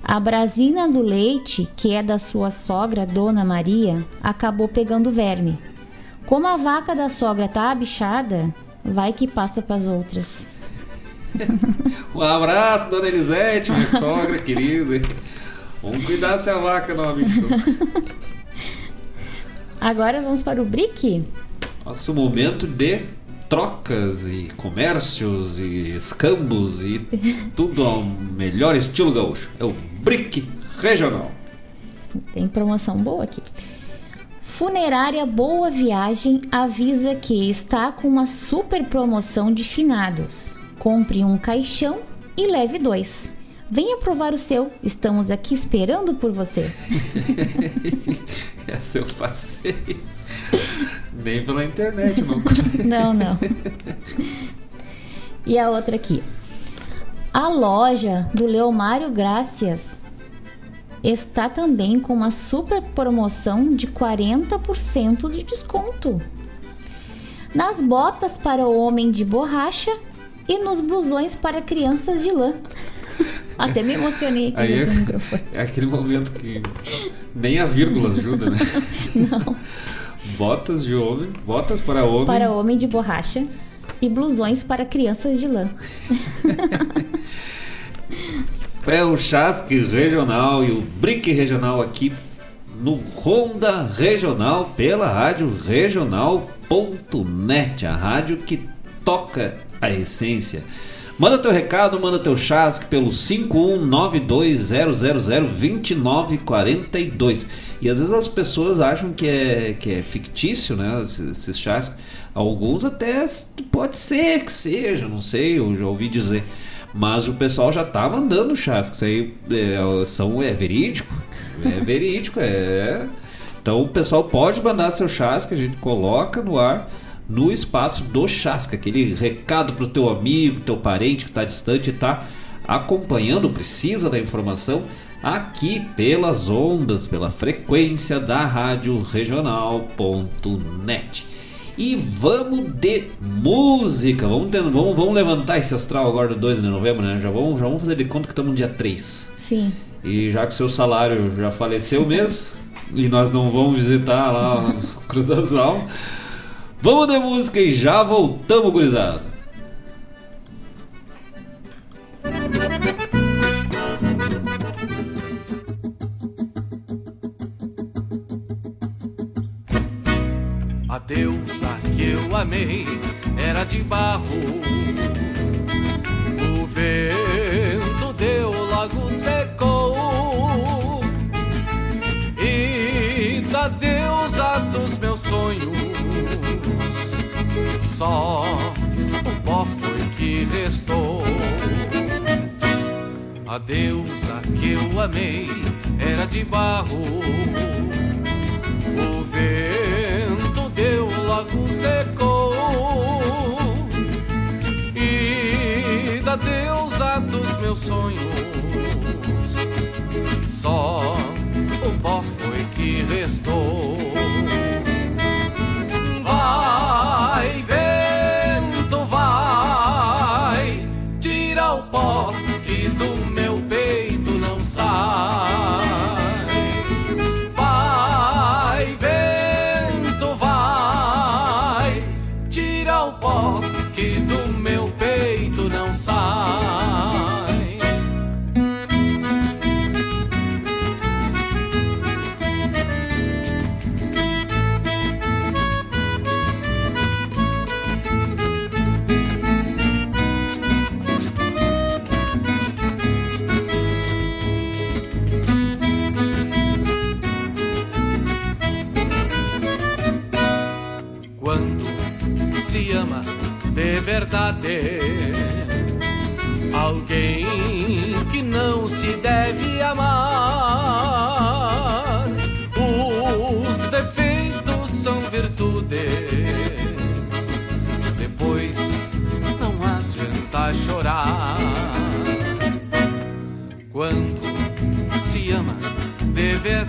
A brasina do leite, que é da sua sogra, Dona Maria, acabou pegando verme. Como a vaca da sogra tá abichada, vai que passa para as outras. Um abraço, dona Elisete, minha sogra querida. Vamos cuidar se a vaca não abichou. Agora vamos para o brick. Nosso momento de trocas e comércios e escambos e tudo ao melhor estilo gaúcho. É o Brick Regional. Tem promoção boa aqui. Funerária Boa Viagem avisa que está com uma super promoção de finados. Compre um caixão e leve dois. Venha provar o seu. Estamos aqui esperando por você. Essa eu passei. Nem pela internet, não. Não, não. E a outra aqui. A loja do Leomário Gracias está também com uma super promoção de 40% de desconto. Nas botas para o homem de borracha e nos blusões para crianças de lã. Até me emocionei aqui Aí no é, microfone. é aquele momento que nem a vírgula ajuda, né? Não. Botas de homem, botas para homem. Para homem de borracha e blusões para crianças de lã. É o Chasque Regional e o Brick Regional aqui no Ronda Regional pela rádio regional.net, a rádio que toca a essência. Manda teu recado, manda teu chasque pelo 51920002942. E às vezes as pessoas acham que é, que é fictício, né? Esses, chasques. Alguns até pode ser que seja, não sei, eu já ouvi dizer. Mas o pessoal já tá mandando chasque. Isso aí é, são, é verídico. É verídico, é. Então o pessoal pode mandar seu chasque, a gente coloca no ar no espaço do chasque. Aquele recado pro teu amigo, teu parente que tá distante e tá acompanhando, precisa da informação aqui pelas ondas, pela frequência da rádio regional.net. E vamos de música. Vamos, ter, vamos, vamos levantar esse astral agora do 2 de novembro, né? Já vamos, já vamos fazer de conta que estamos no dia 3. Sim. E já que o seu salário já faleceu mesmo, e nós não vamos visitar lá o Cruz das Almas, vamos de música e já voltamos, gurizada. A deusa que eu amei era de barro. Só o pó foi que restou. A deusa que eu amei era de barro. O vento deu, logo secou. E da deusa dos meus sonhos, só o pó foi que restou.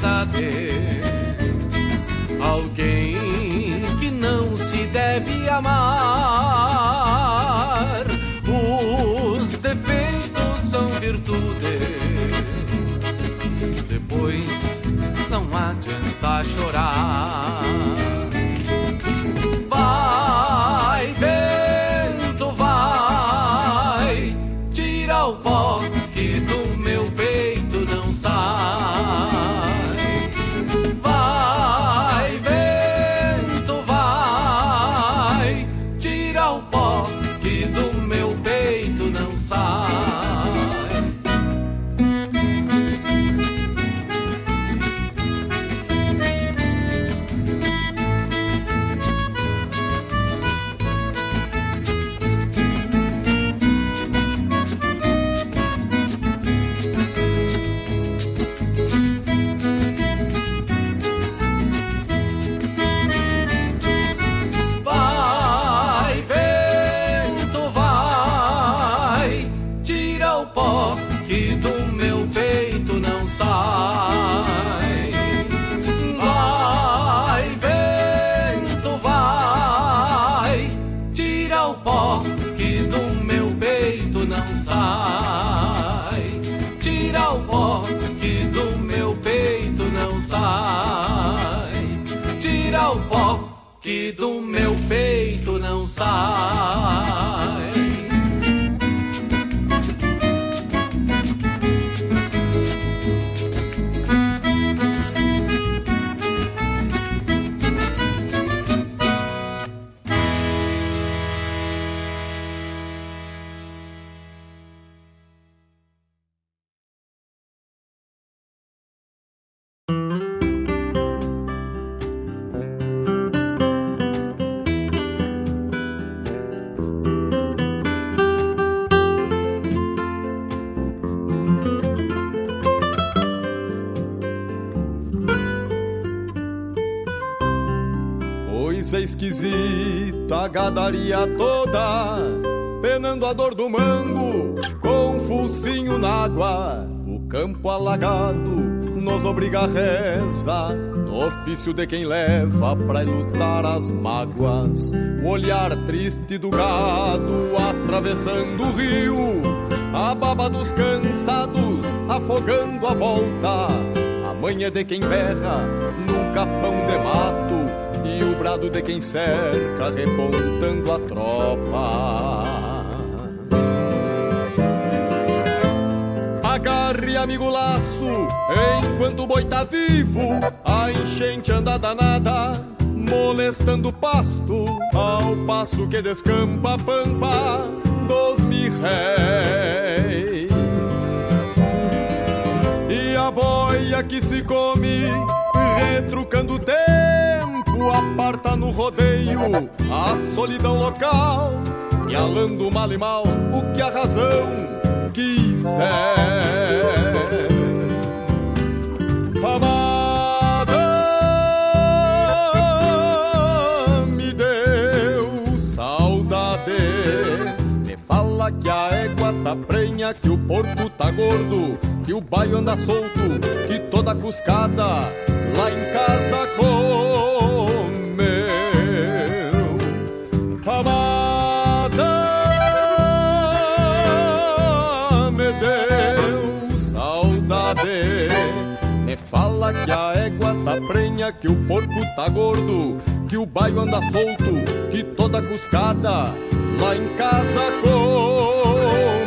Verdade. A gadaria toda, penando a dor do mango, com focinho na água. O campo alagado nos obriga a reza, no ofício de quem leva pra lutar as mágoas. O olhar triste do gado atravessando o rio, a baba dos cansados afogando a volta. A manha de quem berra num de quem cerca repontando a tropa. Agarre, amigo laço, enquanto o boi tá vivo, a enchente anda danada, molestando o pasto, ao passo que descampa a pampa dos mirréis. E a boia que se come, retrucando o tempo, aparta no rodeio a solidão local, e alando mal e mal o que a razão quiser. Amada me deu saudade. Me fala que a égua tá prenha, que o porco tá gordo, que o baio anda solto, que toda cuscada lá em casa comeu. Que o porco tá gordo, que o baio anda solto, que toda cuscada lá em casa comeu.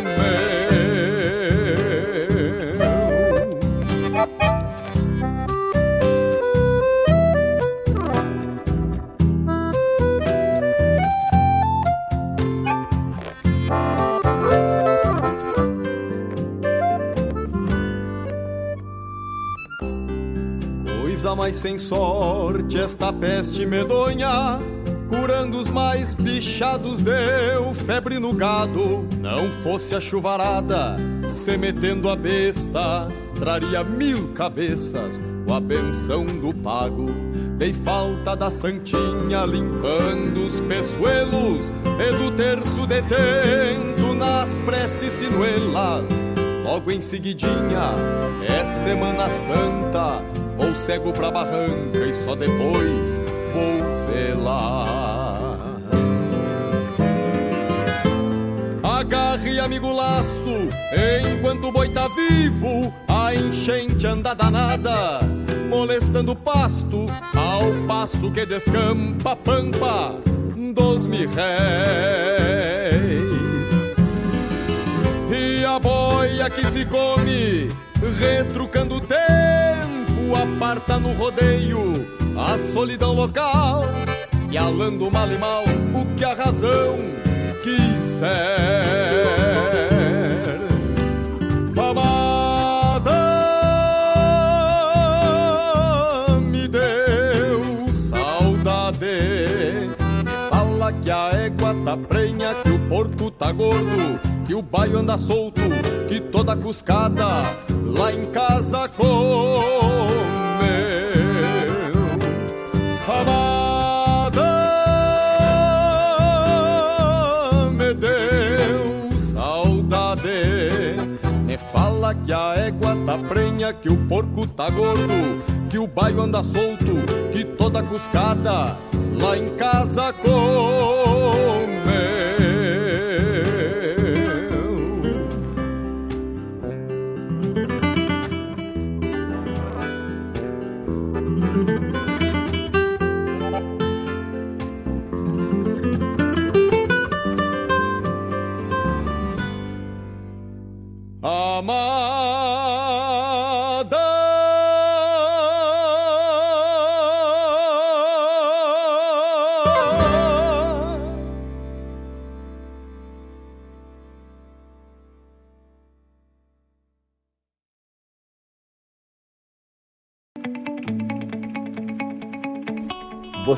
Mais sem sorte esta peste medonha curando os mais bichados, deu febre no gado. Não fosse a chuvarada, se metendo a besta, traria mil cabeças com a benção do pago. Dei falta da santinha limpando os peçoelos e do terço detento nas preces sinuelas. Logo em seguidinha é Semana Santa, vou cego pra barranca e só depois vou vê-la. Agarre, amigo laço, enquanto o boi tá vivo, a enchente anda danada, molestando o pasto, ao passo que descampa a pampa dos mil réis. E a boia que se come, retrucando o tempo, aparta no rodeio a solidão local e alando mal e mal o que a razão quiser. Amada me deu saudade, fala que a égua tá prenha, que o porco tá gordo, que o baio anda solto, que toda cuscada lá em casa come. Tá gordo, que o baio anda solto, que toda cuscada lá em casa come.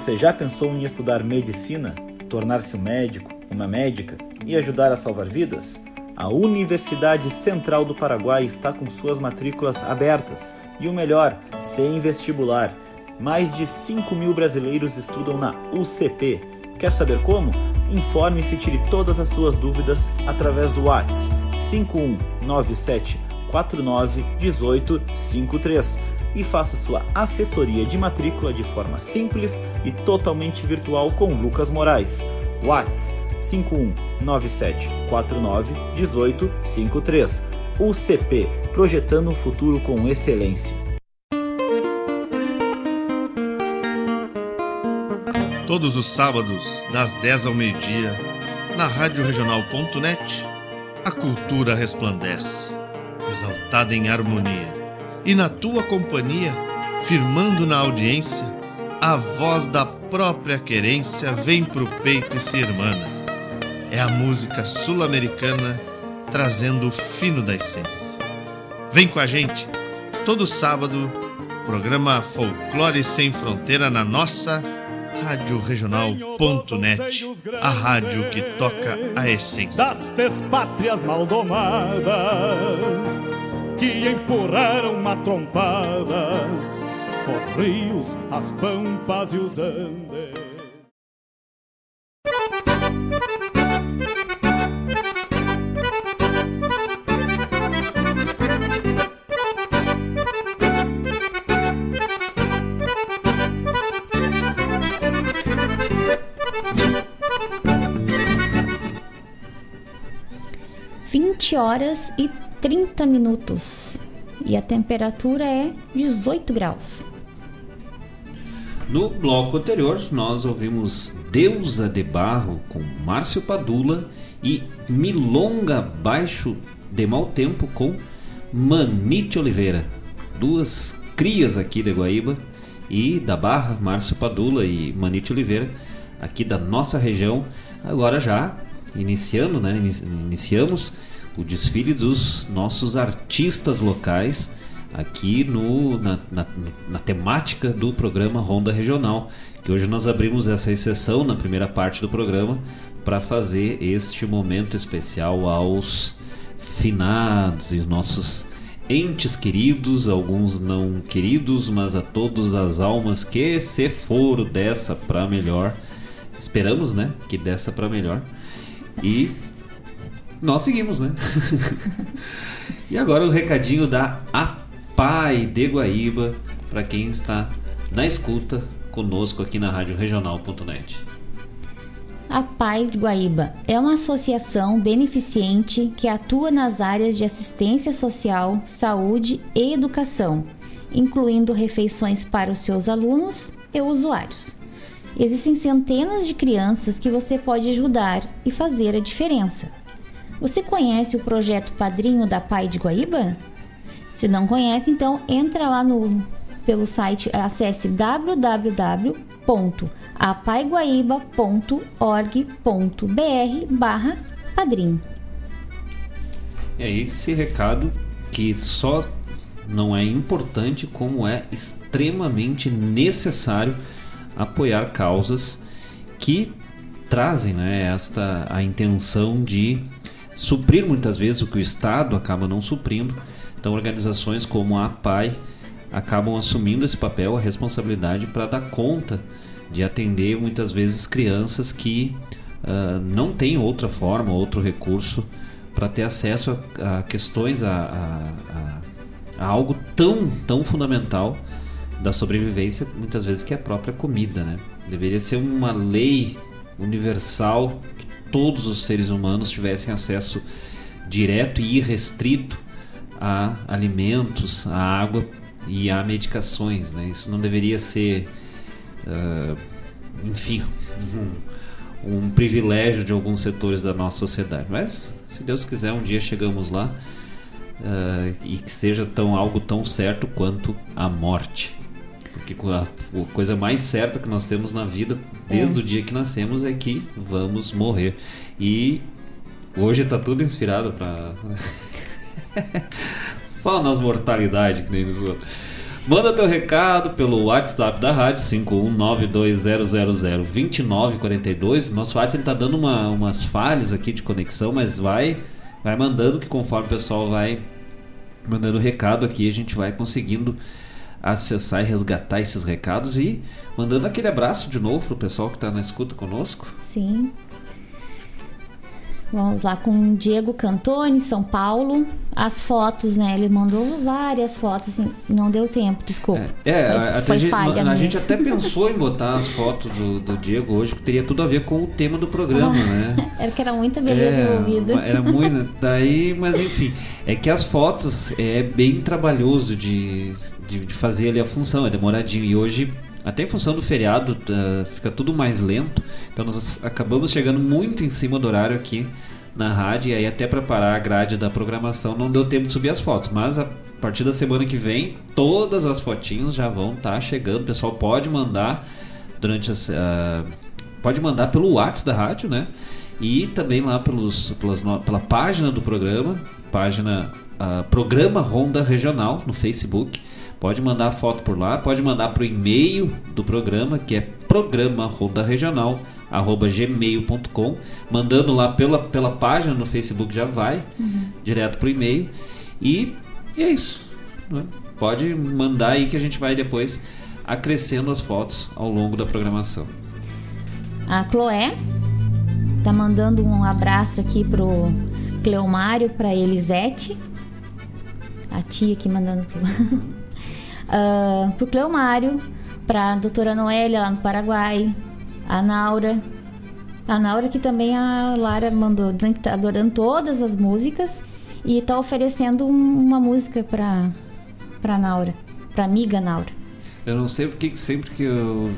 Você já pensou em estudar medicina, tornar-se um médico, uma médica e ajudar a salvar vidas? A Universidade Central do Paraguai está com suas matrículas abertas e o melhor, sem vestibular. Mais de 5 mil brasileiros estudam na UCP. Quer saber como? Informe-se e tire todas as suas dúvidas através do WhatsApp 5197 49 18 53 e faça sua assessoria de matrícula de forma simples e totalmente virtual com Lucas Moraes. WhatsApp 5197 49 18 53. UCP Projetando um futuro com excelência. Todos os sábados, das 10 ao meio-dia, na Rádio a cultura resplandece, exaltada em harmonia. E na tua companhia, firmando na audiência, a voz da própria querência vem pro peito e se irmana. É a música sul-americana trazendo o fino da essência. Vem com a gente, todo sábado, programa Folclore Sem Fronteira na nossa Rádio Regional.net, a rádio que toca a essência. das despátrias maldomadas que empurraram matrompadas os rios, as pampas e os andes. Vinte horas e 30 minutos. E a temperatura é 18 graus. No bloco anterior, nós ouvimos Deusa de Barro com Márcio Padula e Milonga Baixo de Mau Tempo com Manite Oliveira. Duas crias aqui de Guaíba e da Barra, Márcio Padula e Manite Oliveira, aqui da nossa região. Agora já iniciando, né? Ini- Iniciamos o desfile dos nossos artistas locais aqui no, na, na, na temática do programa Ronda Regional, que hoje nós abrimos essa exceção na primeira parte do programa para fazer este momento especial aos finados e nossos entes queridos, alguns não queridos, mas a todas as almas que se foram dessa para melhor. Esperamos, né, que dessa para melhor. E nós seguimos, né? e agora o recadinho da APAI de Guaíba para quem está na escuta conosco aqui na Rádio Regional.net. A PAI de Guaíba é uma associação beneficente que atua nas áreas de assistência social, saúde e educação, incluindo refeições para os seus alunos e usuários. Existem centenas de crianças que você pode ajudar e fazer a diferença. Você conhece o projeto Padrinho da Pai de Guaíba? Se não conhece, então entra lá no pelo site, acesse www.apaiguaíba.org.br barra padrinho. É esse recado que só não é importante como é extremamente necessário apoiar causas que trazem né, esta a intenção de suprir muitas vezes o que o Estado acaba não suprindo. Então organizações como a APAI acabam assumindo esse papel, a responsabilidade para dar conta de atender muitas vezes crianças que uh, não têm outra forma, outro recurso para ter acesso a, a questões, a, a, a, algo tão, tão fundamental da sobrevivência, muitas vezes que é a própria comida, né? Deveria ser uma lei universal todos os seres humanos tivessem acesso direto e irrestrito a alimentos, a água e a medicações, né? Isso não deveria ser, uh, enfim, um, um, privilégio de alguns setores da nossa sociedade. Mas, se Deus quiser, um dia chegamos lá uh, e que seja tão algo tão certo quanto a morte. Porque a, a coisa mais certa que nós temos na vida, desde é. o dia que nascemos, é que vamos morrer. E hoje está tudo inspirado para Só nas mortalidades que nem nos Manda teu recado pelo WhatsApp da rádio 51920002942. Nosso WhatsApp ele tá dando uma, umas falhas aqui de conexão, mas vai vai mandando que conforme o pessoal vai mandando recado aqui, a gente vai conseguindo acessar e resgatar esses recados e mandando aquele abraço de novo pro pessoal que está na escuta conosco. Sim. Vamos lá com Diego Cantoni, São Paulo. As fotos, né? Ele mandou várias fotos, assim, não deu tempo, desculpa. É, é foi, foi gente, falha. A, a gente até pensou em botar as fotos do, do, Diego hoje, que teria tudo a ver com o tema do programa, ah, né? Era que era muita beleza é, envolvida. Era muito. Daí, mas enfim, é que as fotos é bem trabalhoso de, de, de fazer ali a função, é demoradinho. E hoje até em função do feriado, uh, fica tudo mais lento. Então nós acabamos chegando muito em cima do horário aqui na rádio. E aí até preparar a grade da programação não deu tempo de subir as fotos. Mas a partir da semana que vem, todas as fotinhos já vão estar tá chegando. O pessoal pode mandar durante as. Uh, pode mandar pelo WhatsApp da rádio, né? E também lá pelos, pelas, pela página do programa, página uh, Programa Ronda Regional no Facebook. Pode mandar foto por lá, pode mandar para o e-mail do programa, que é programa regional gmail.com mandando lá pela, pela página no Facebook já vai uhum. direto pro e-mail e, e é isso né? pode mandar aí que a gente vai depois acrescendo as fotos ao longo da programação a Chloé tá mandando um abraço aqui pro Cleomário para Elisete a tia aqui mandando pro uh, pro Cleomário, pra doutora Noélia lá no Paraguai, a Naura. A Naura que também a Lara mandou dizendo que tá adorando todas as músicas e tá oferecendo um, uma música pra, pra Naura, pra amiga Naura. Eu não sei porque que sempre que eu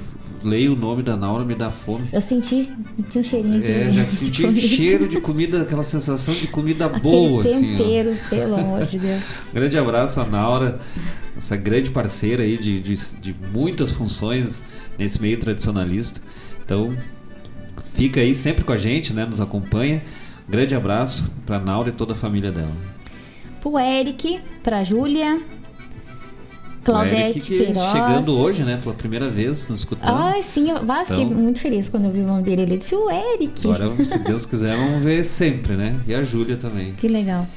leio o nome da Naura me dá fome. Eu senti, senti um cheirinho de É, já senti de cheiro de comida, aquela sensação de comida boa, assim. tempero, pelo amor de Deus. Grande abraço a Naura essa grande parceira aí de, de, de muitas funções nesse meio tradicionalista. Então, fica aí sempre com a gente, né? Nos acompanha. Grande abraço para Naura e toda a família dela. Pro Eric, pra Júlia, Claudete que Queiroz. chegando hoje, né, pela primeira vez, nos escutando. Ai, sim, eu bah, fiquei Então- muito feliz quando eu vi o nome dele. Ele disse o Eric. Agora, se Deus quiser, vamos ver sempre, né? E a Júlia também. Que legal.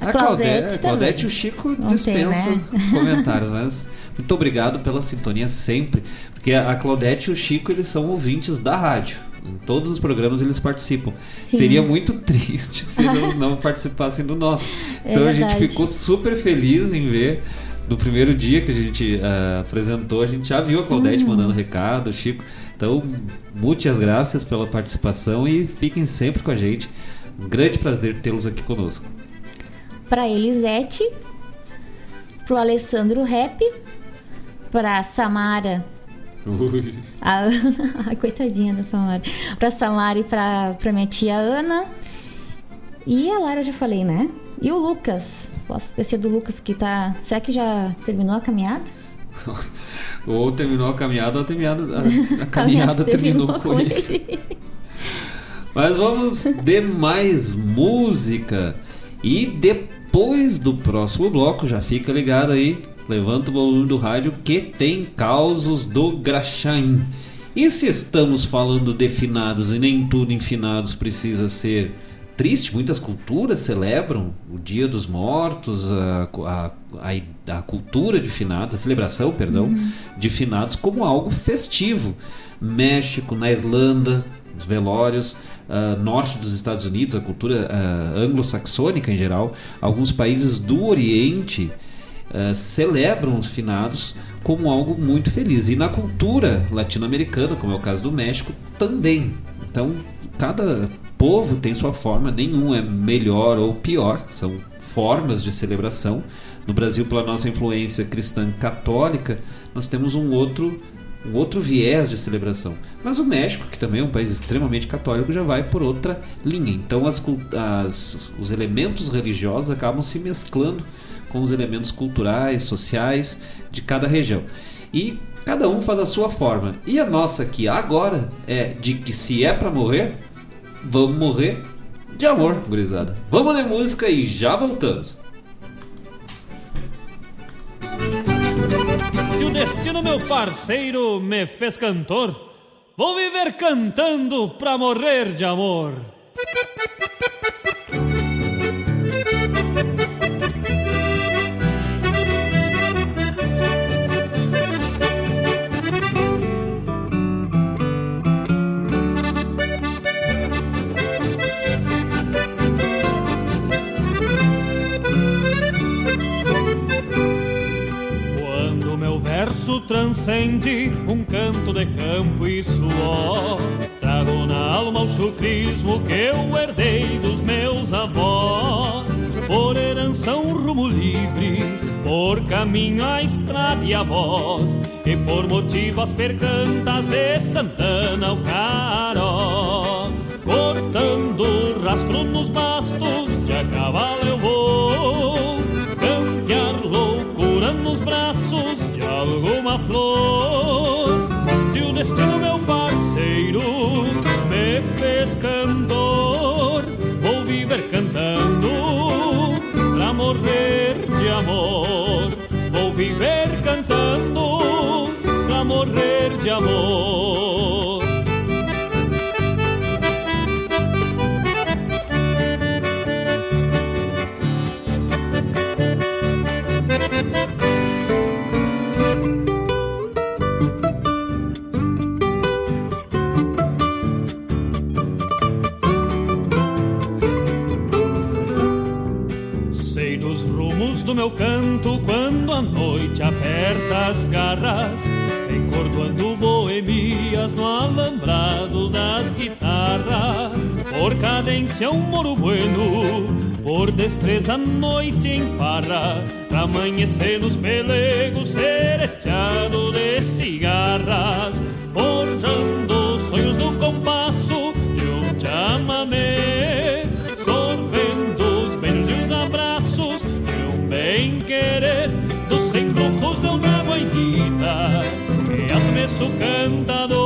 A Claudete, também. Claudete e o Chico Não tem, dispensam né? comentários, mas muito obrigado pela sintonia sempre, porque a Claudete e o Chico eles são ouvintes da rádio. Em todos os programas eles participam. Sim. Seria muito triste se eles não participassem do nosso. É Então a gente ficou super feliz em ver. No primeiro dia que a gente ah, apresentou, a gente já viu a Claudete Uhum. mandando recado, o Chico. Então, muitas graças pela participação e fiquem sempre com a gente. Um grande prazer tê-los aqui conosco. Pra Elisete, pro Alessandro Rap, pra Samara. Ui. A Ana, coitadinha da Samara. Pra Samara e pra minha tia Ana. E a Lara eu já falei, né? E o Lucas. Posso esquecer do Lucas que tá. Será que já terminou a caminhada? Ou terminou a caminhada ou a, caminhada, a, a caminhada terminou, com ele. Mas vamos de mais música. E depois do próximo bloco, já fica ligado aí, levanta o volume do rádio que tem causos do Graxaim. E se estamos falando de finados e nem tudo em finados precisa ser triste, muitas culturas celebram o Dia dos Mortos, a, a, a, a cultura de finados, a celebração, perdão, Uhum. de finados como algo festivo. México, na Irlanda, os velórios, ah, norte dos Estados Unidos, a cultura ah, anglo-saxônica em geral, alguns países do Oriente ah, celebram os finados como algo muito feliz. E na cultura latino-americana, como é o caso do México, também. Então, cada povo tem sua forma, nenhum é melhor ou pior, são formas de celebração. No Brasil, pela nossa influência cristã católica, nós temos um outro um outro viés de celebração. Mas o México, que também é um país extremamente católico, já vai por outra linha. Então as, as- os elementos religiosos acabam se mesclando com os elementos culturais, sociais de cada região. E cada um faz a sua forma. E a nossa aqui agora é de que se é para morrer, vamos morrer de amor, gurizada. Vamos de música e já voltamos. Se o destino, meu parceiro, me fez cantor, vou viver cantando pra morrer de amor. Verso transcende um canto de campo e suor, trago na alma o chucrismo que eu herdei dos meus avós. Por herança um rumo livre, por caminho a estrada e a voz, e por motivo as percantas de Santana ao Caró. Cortando rastro nos bastos, de a cavalo eu vou campear loucura nos braços Se o destino, meu parceiro, me fez cantor, vou viver cantando pra morrer de amor. Vou viver cantando pra morrer de amor. Meu canto quando a noite aperta as garras, encordoando boemias no alambrado das guitarras. Por cadência um moro bueno, por destreza a noite em farra, pra amanhecer nos pelegos seresteado de cigarras, forjando sonhos do compasso de um chamamé, su cantador.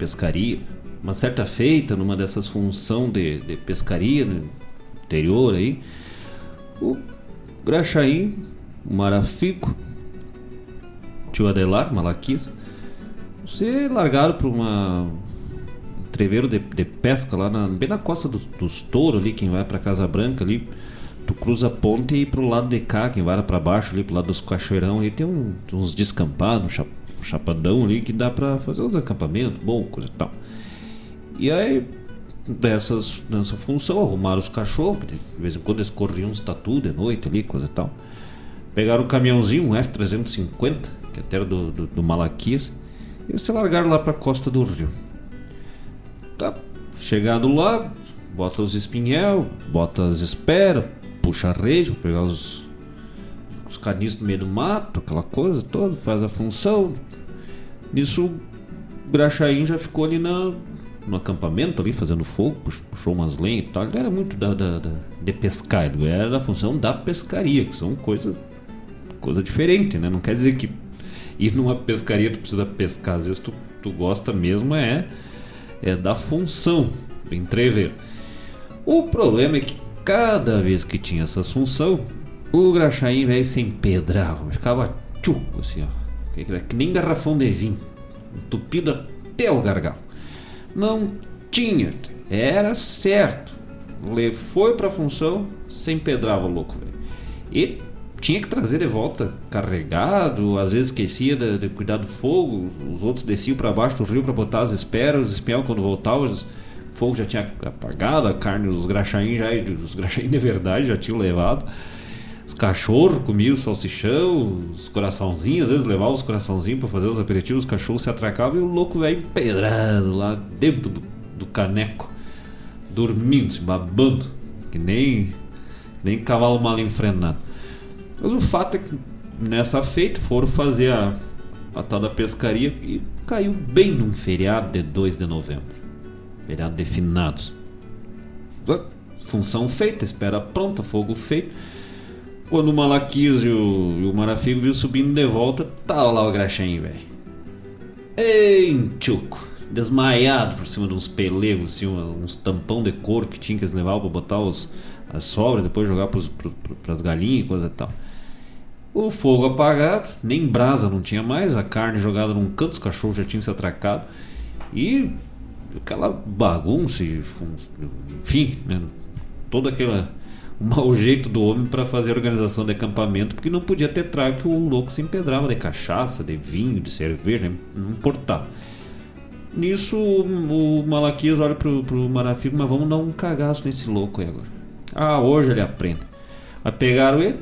Pescaria, uma certa feita numa dessas função de, de pescaria no interior aí, o Graxaim, o Marafico, tio Adelar, Malaquis, se largaram para uma um treveiro de, de pesca lá na, bem na costa do- dos touros ali, quem vai para Casa Branca ali, tu cruza a ponte e pro lado de cá, quem vai para baixo ali, pro lado dos cachoeirão ali, tem um- uns descampados, um cha- chapadão ali que dá para fazer uns acampamentos, bom, coisa e tal. E aí, dessas, nessa função, arrumaram os cachorros, de vez em quando eles corriam uns tatu de noite ali, coisa e tal. Pegaram um caminhãozinho, um F-350, que até era do, do, do Malaquias, e se largaram lá pra costa do rio. Tá, chegado lá, bota os espinhel, bota as esperas, puxa a rede pegar os, os canis no meio do mato, aquela coisa toda, faz a função. Nisso, o Graxaim já ficou ali na, no acampamento ali, fazendo fogo, pux- puxou umas lenhas e tal. Ele era muito da, da- da- de pescar, ele era da função da pescaria, que são coisa, coisa diferente, né? Não quer dizer que ir numa pescaria tu precisa pescar, às vezes tu, tu gosta mesmo é, é da função, do entrever. O problema é que cada vez que tinha essa função, o Graxaim, velho, se empedrava, ficava tchuco, assim, ó. Que, que- nem garrafão de vinho, entupido até o gargalo. Não tinha, era certo. Le foi pra função, se empedrava o louco, velho. E tinha que trazer de volta carregado, às vezes esquecia de, de cuidar do fogo, os outros desciam para baixo do rio para botar as esperas, os espião quando voltavam, o fogo já tinha apagado, a carne, os graxaim já, os graxaim de verdade já tinham levado. Os cachorros comiam o salsichão, os coraçãozinhos, às vezes levavam os coraçãozinhos para fazer os aperitivos, os cachorros se atracavam e o louco velho empedrado lá dentro do, do caneco, dormindo, se babando, que nem, nem cavalo mal enfrenado. Mas o fato é que nessa feita foram fazer a, a tal da pescaria e caiu bem num feriado de 2 de novembro. Feriado de finados. Função feita, espera pronta, fogo feito. Quando o Malaquias e o, e o Marafigo viu subindo de volta, tava lá o Graxaim, velho. Ei, tchuco. Desmaiado por cima de uns pelegos, assim, uns tampão de couro que tinha que eles levavam pra botar os, as sobras, depois jogar pros, pro, pro, pras galinhas e coisa e tal. O fogo apagado, nem brasa não tinha mais, a carne jogada num canto, os cachorros já tinham se atracado. E aquela bagunça, enfim, né, todo aquele o mau jeito do homem para fazer a organização de acampamento, porque não podia ter trago que o louco se empedrava de cachaça, de vinho, de cerveja, né, não importava. Nisso o Malaquias olha pro, pro Marafico, mas vamos dar um cagaço nesse louco aí agora. Ah, hoje ele aprende. Aí pegaram ele,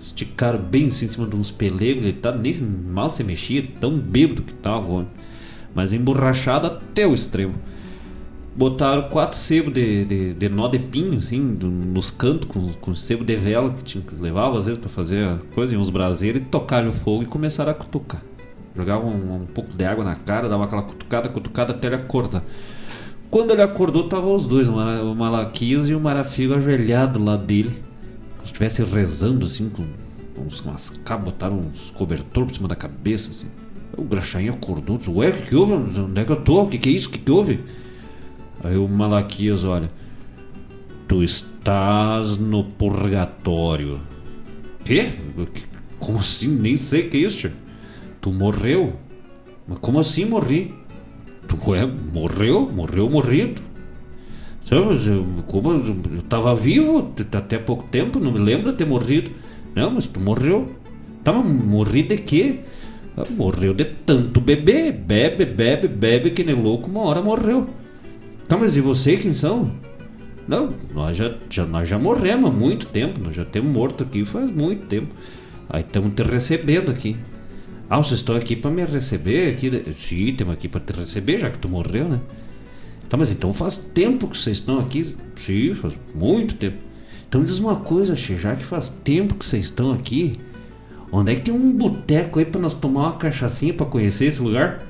esticaram bem assim em cima de uns pelegos, ele tá, nem mal se mexia, tão bêbado que tava o homem. Mas emborrachado até o extremo. Botaram quatro sebos de, de, de nó de pinho, assim, do- nos cantos, com, com sebo de vela que tinha que levavam às vezes pra fazer coisa, uns braseiros, e tocaram o fogo e começaram a cutucar. Jogavam um, um pouco de água na cara, dava aquela cutucada, cutucada até ele acordar. Quando ele acordou, estavam os dois, o Malaquias e o Marafigo ajoelhado lá dele. Como se estivesse rezando assim, com uns, umas cabas, botaram uns cobertor por cima da cabeça, assim. O Graxaim acordou, disse, ué, que houve? Onde é que eu tô? O que, que é isso? O que, que houve? Aí o Malaquias olha. Tu estás no purgatório. Quê? Como assim? Nem sei o que é isso. Tu morreu? Mas como assim morri? Tu é, morreu? Morreu morrido. Sabe, como eu, tava vivo até pouco tempo, não me lembro de ter morrido. Não, mas tu morreu. Tá, mas morri de quê? Ah, Morreu de tanto beber. Bebe, bebe, bebe, que nem louco, uma hora morreu. Tá, mas e você quem são? Não, nós já, já, nós já morremos há muito tempo, nós já temos morto aqui faz muito tempo. Aí estamos te recebendo aqui. Ah, vocês estão aqui para me receber aqui? Sim, estamos aqui para te receber, já que tu morreu, né? Tá, mas então faz tempo que vocês estão aqui? Sim, faz muito tempo. Então diz uma coisa, Che, já que faz tempo que vocês estão aqui, onde é que tem um boteco aí para nós tomar uma cachaçinha para conhecer esse lugar?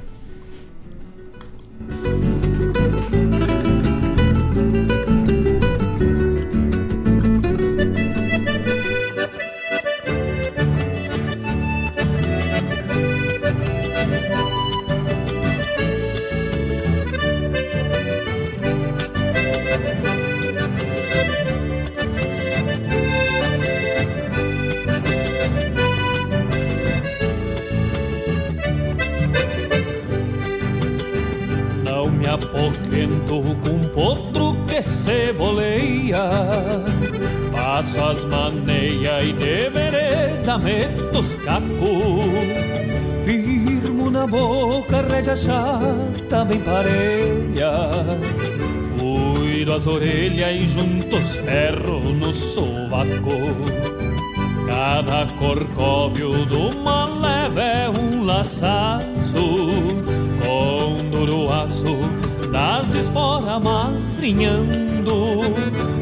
Apoquento com potro que se boleia Passo as maneias e de vereda meto os cacos Firmo na boca, rédea chata bem parelha. Cuido as orelhas e junto os ferros no sovaco. Cada corcóvio do leva é um laçaço. Com duro aço das esporas madrinhando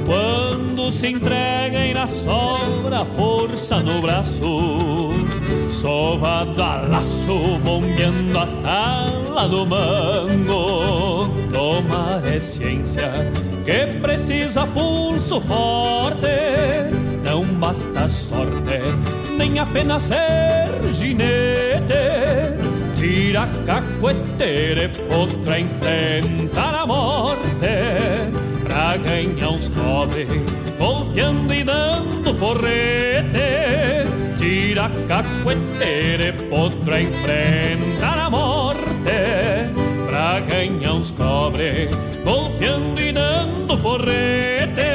Quando se entrega e na sobra força no braço Sovado a laço, bombeando a tala do mango. Tomar é ciência que precisa pulso forte. Não basta sorte, nem apenas ser ginete Tira cacueteira e potra enfrentar a morte Pra ganhar uns cobre, golpeando e dando porrete. Tira cacueteira e potra enfrentar a morte Pra ganhar uns cobre, golpeando e dando porrete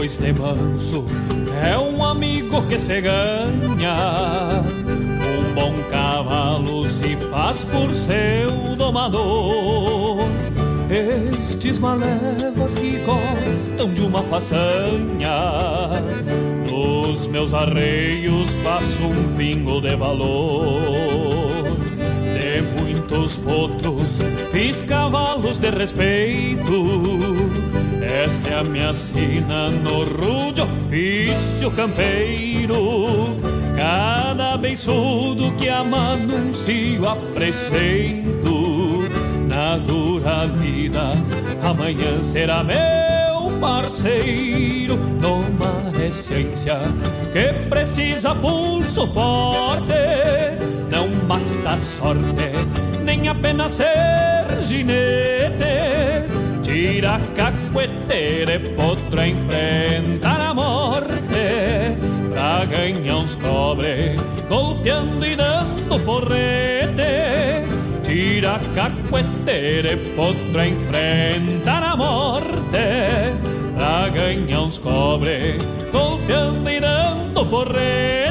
Depois de manso é um amigo que se ganha. Um bom cavalo se faz por seu domador. Estes malevas que gostam de uma façanha. Nos meus arreios faço um pingo de valor. De muitos potros fiz cavalos de respeito. Esta é a minha sina no rude ofício campeiro. Cada beiçudo que ama anuncio a preceito. Na dura vida amanhã será meu parceiro. Numa essência que precisa pulso forte. Não basta sorte, nem apenas ser ginete Tira cacueteira e potra enfrentar a morte Pra ganhar uns cobre, golpeando e dando porrete. Tira cacueteira e potra enfrentar a morte Pra ganhar uns cobre, golpeando e dando porrete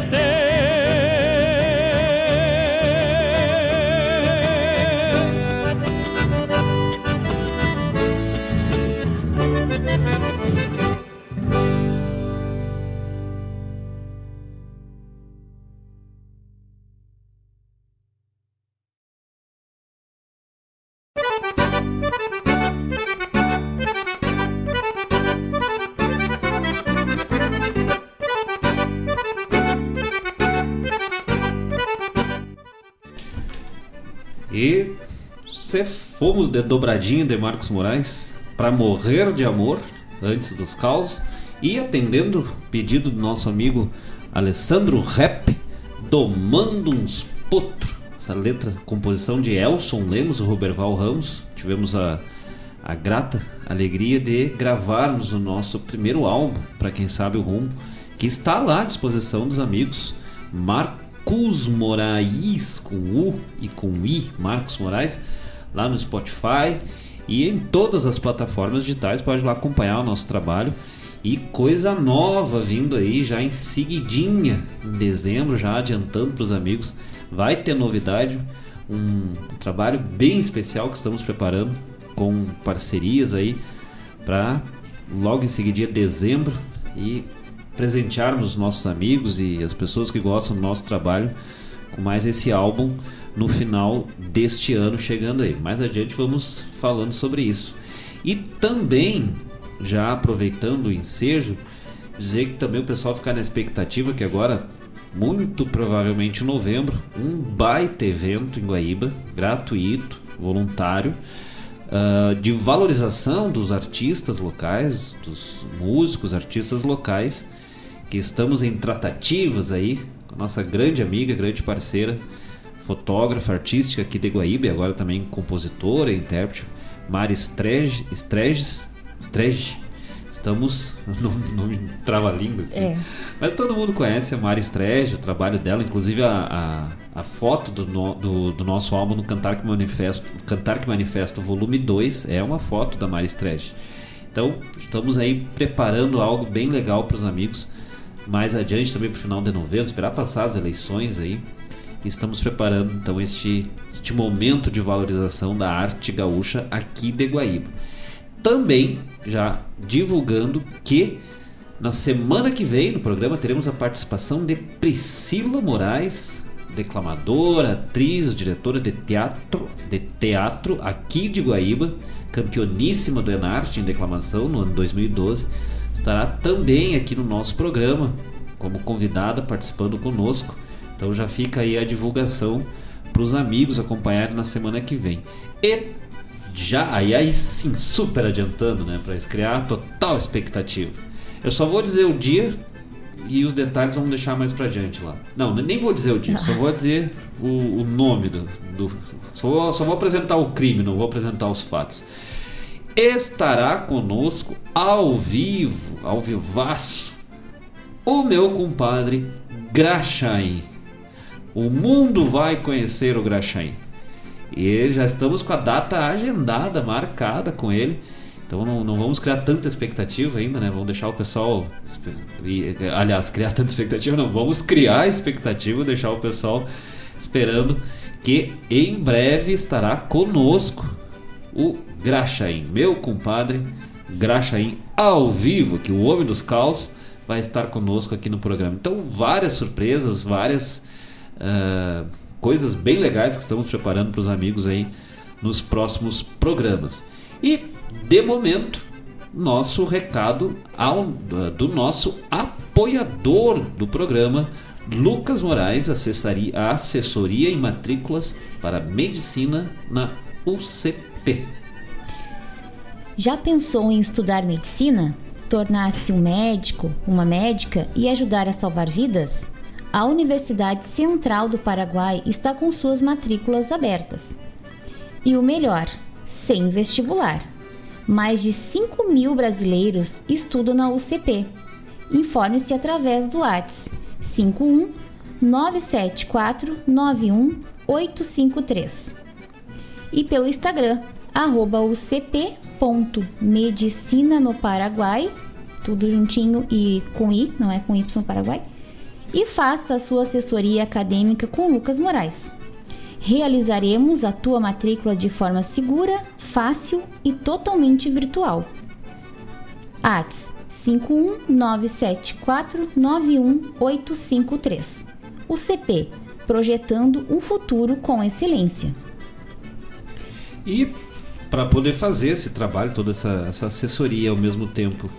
fomos de dobradinho de Marcos Moraes para morrer de amor antes dos caos e atendendo pedido do nosso amigo Alessandro Rep, domando uns potro. Essa letra, composição de Elson Lemos e Roberval Ramos. Tivemos a, a grata alegria de gravarmos o nosso primeiro álbum, para quem sabe o rumo, que está lá à disposição dos amigos Marcos Moraes, com U e com I, Marcos Moraes, lá no Spotify e em todas as plataformas digitais. Pode lá acompanhar o nosso trabalho. E coisa nova vindo aí já em seguidinha, em dezembro, já adiantando para os amigos. Vai ter novidade, um trabalho bem especial que estamos preparando com parcerias aí para logo em seguida dezembro e presentearmos os nossos amigos e as pessoas que gostam do nosso trabalho com mais esse álbum no final deste ano chegando aí. Mais adiante vamos falando sobre isso. E também, já aproveitando o ensejo, dizer que também o pessoal ficar na expectativa que agora, muito provavelmente em novembro, um baita evento em Guaíba, gratuito, voluntário, uh, de valorização dos artistas locais, dos músicos, artistas locais, que estamos em tratativas aí com a nossa grande amiga, grande parceira, fotógrafa artística aqui de Guaíba agora também compositora e intérprete, Mari Strege, Streges, Strege. Estamos no nome trava-língua assim. É. Mas todo mundo conhece a Mari Strege, o trabalho dela, inclusive a, a, a foto do, no- do, do nosso álbum no Cantar que Manifesto, Cantar que Manifesto volume 2 é uma foto da Mari Strege. Então, estamos aí preparando algo bem legal para os amigos. Mais adiante, também para o final de novembro, esperar passar as eleições aí. Estamos preparando então este, este momento de valorização da arte gaúcha aqui de Guaíba. Também já divulgando que na semana que vem no programa teremos a participação de Priscila Moraes, declamadora, atriz, diretora de teatro, de teatro aqui de Guaíba, campeoníssima do Enarte em declamação no ano 2012, estará também aqui no nosso programa como convidada participando conosco. Então já fica aí a divulgação para os amigos acompanharem na semana que vem. E já aí, aí sim, super adiantando, né, para criar total expectativa. Eu só vou dizer o dia e os detalhes vamos deixar mais pra diante lá. Não, nem vou dizer o dia, só vou dizer o, o nome do. do só, vou, só vou apresentar o crime, não vou apresentar os fatos. Estará conosco ao vivo, ao vivaço, o meu compadre Graxaim. O mundo vai conhecer o Graxaim. E já estamos com a data agendada, marcada com ele. Então não, não vamos criar tanta expectativa ainda, né? Vamos deixar o pessoal. Aliás, criar tanta expectativa não. Vamos criar expectativa, deixar o pessoal esperando que em breve estará conosco o Graxaim, meu compadre Graxaim ao vivo, que o Homem dos Caos vai estar conosco aqui no programa. Então, várias surpresas, várias ah, coisas bem legais que estamos preparando para os amigos aí nos próximos programas. E, de momento, nosso recado ao, do nosso apoiador do programa, Lucas Moraes, assessoria, assessoria em matrículas para medicina na UCP. Já pensou em estudar medicina? Tornar-se um médico, uma médica e ajudar a salvar vidas? A Universidade Central do Paraguai está com suas matrículas abertas. E o melhor, sem vestibular. Mais de 5 mil brasileiros estudam na UCP. Informe-se através do WhatsApp 51 974 91 853 e pelo Instagram, arroba ucp.medicina no Paraguai, tudo juntinho e com I, não é com Y Paraguai, e faça a sua assessoria acadêmica com Lucas Moraes. Realizaremos a tua matrícula de forma segura, fácil e totalmente virtual. ATS 51974918853. UCP, projetando um futuro com excelência. E para poder fazer esse trabalho, toda essa, essa assessoria ao mesmo tempo,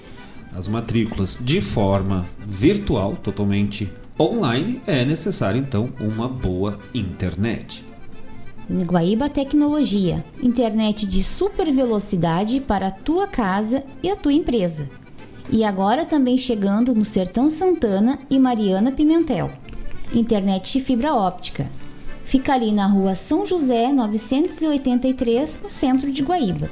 as matrículas de forma virtual, totalmente online, é necessário então uma boa internet. Guaíba Tecnologia, internet de super velocidade para a tua casa e a tua empresa. E agora também chegando no Sertão Santana e Mariana Pimentel. Internet de fibra óptica. Fica ali na rua São José 983, no centro de Guaíba.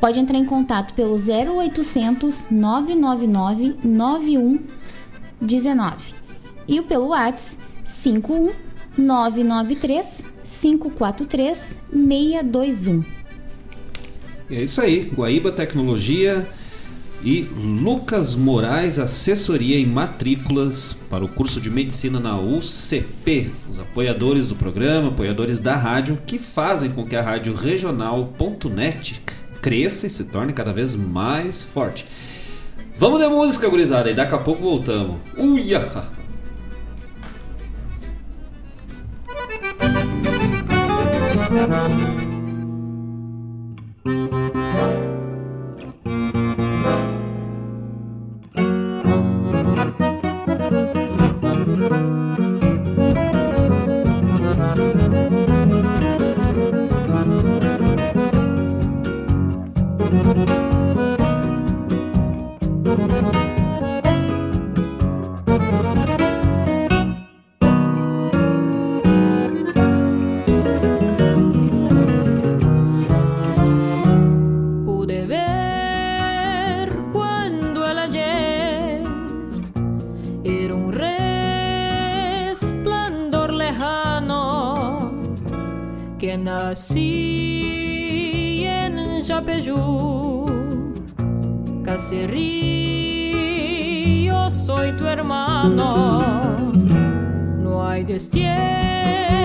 Pode entrar em contato pelo 0800 999 9119 e o pelo WhatsApp 51 993 543 621. É isso aí, Guaíba Tecnologia e Lucas Moraes, assessoria em matrículas para o curso de medicina na UCP. Os apoiadores do programa, apoiadores da rádio, que fazem com que a rádio regional.net cresça e se torne cada vez mais forte. Vamos de música, gurizada, e daqui a pouco voltamos. Uia! Música que nací en Chapeyú, Cacerí, yo soy tu hermano. No hay destierro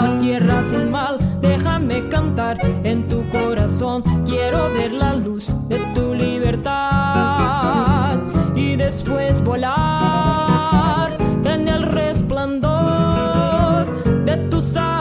la tierra sin mal. Déjame cantar en tu corazón. Quiero ver la luz de tu libertad y después volar en el resplandor de tu sapucay.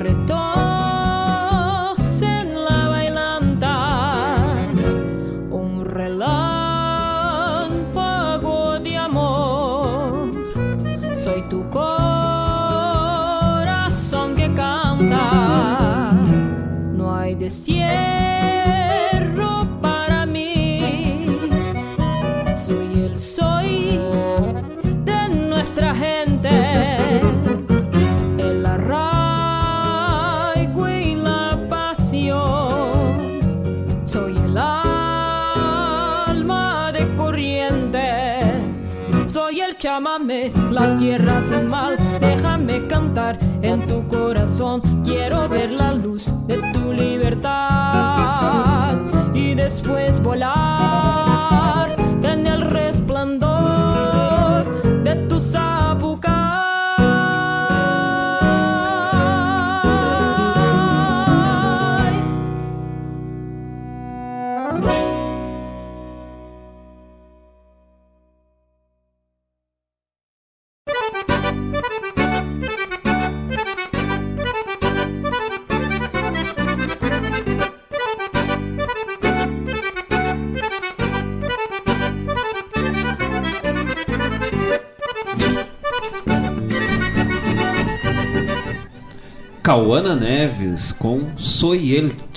Retos en la bailanta, un relámpago de amor. Soy tu corazón que canta, no hay destierro en tu corazón, quiero ver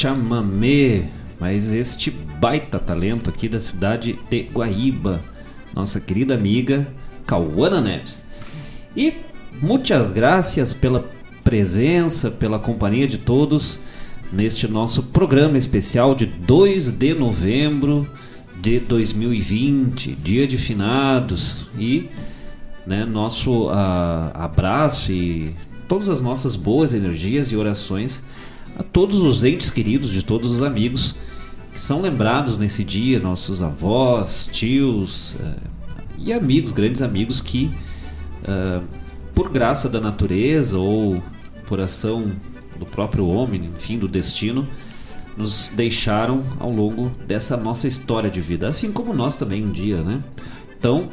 Chamamé, mas este baita talento aqui da cidade de Guaíba, nossa querida amiga Cauana Neves. E muitas graças pela presença, pela companhia de todos neste nosso programa especial de 2 de novembro de 2020, dia de finados e né, nosso ah, abraço e todas as nossas boas energias e orações a todos os entes queridos de todos os amigos que são lembrados nesse dia, nossos avós, tios eh, e amigos, grandes amigos que, ah, por graça da natureza ou por ação do próprio homem, enfim, do destino, nos deixaram ao longo dessa nossa história de vida, assim como nós também um dia, né? Então,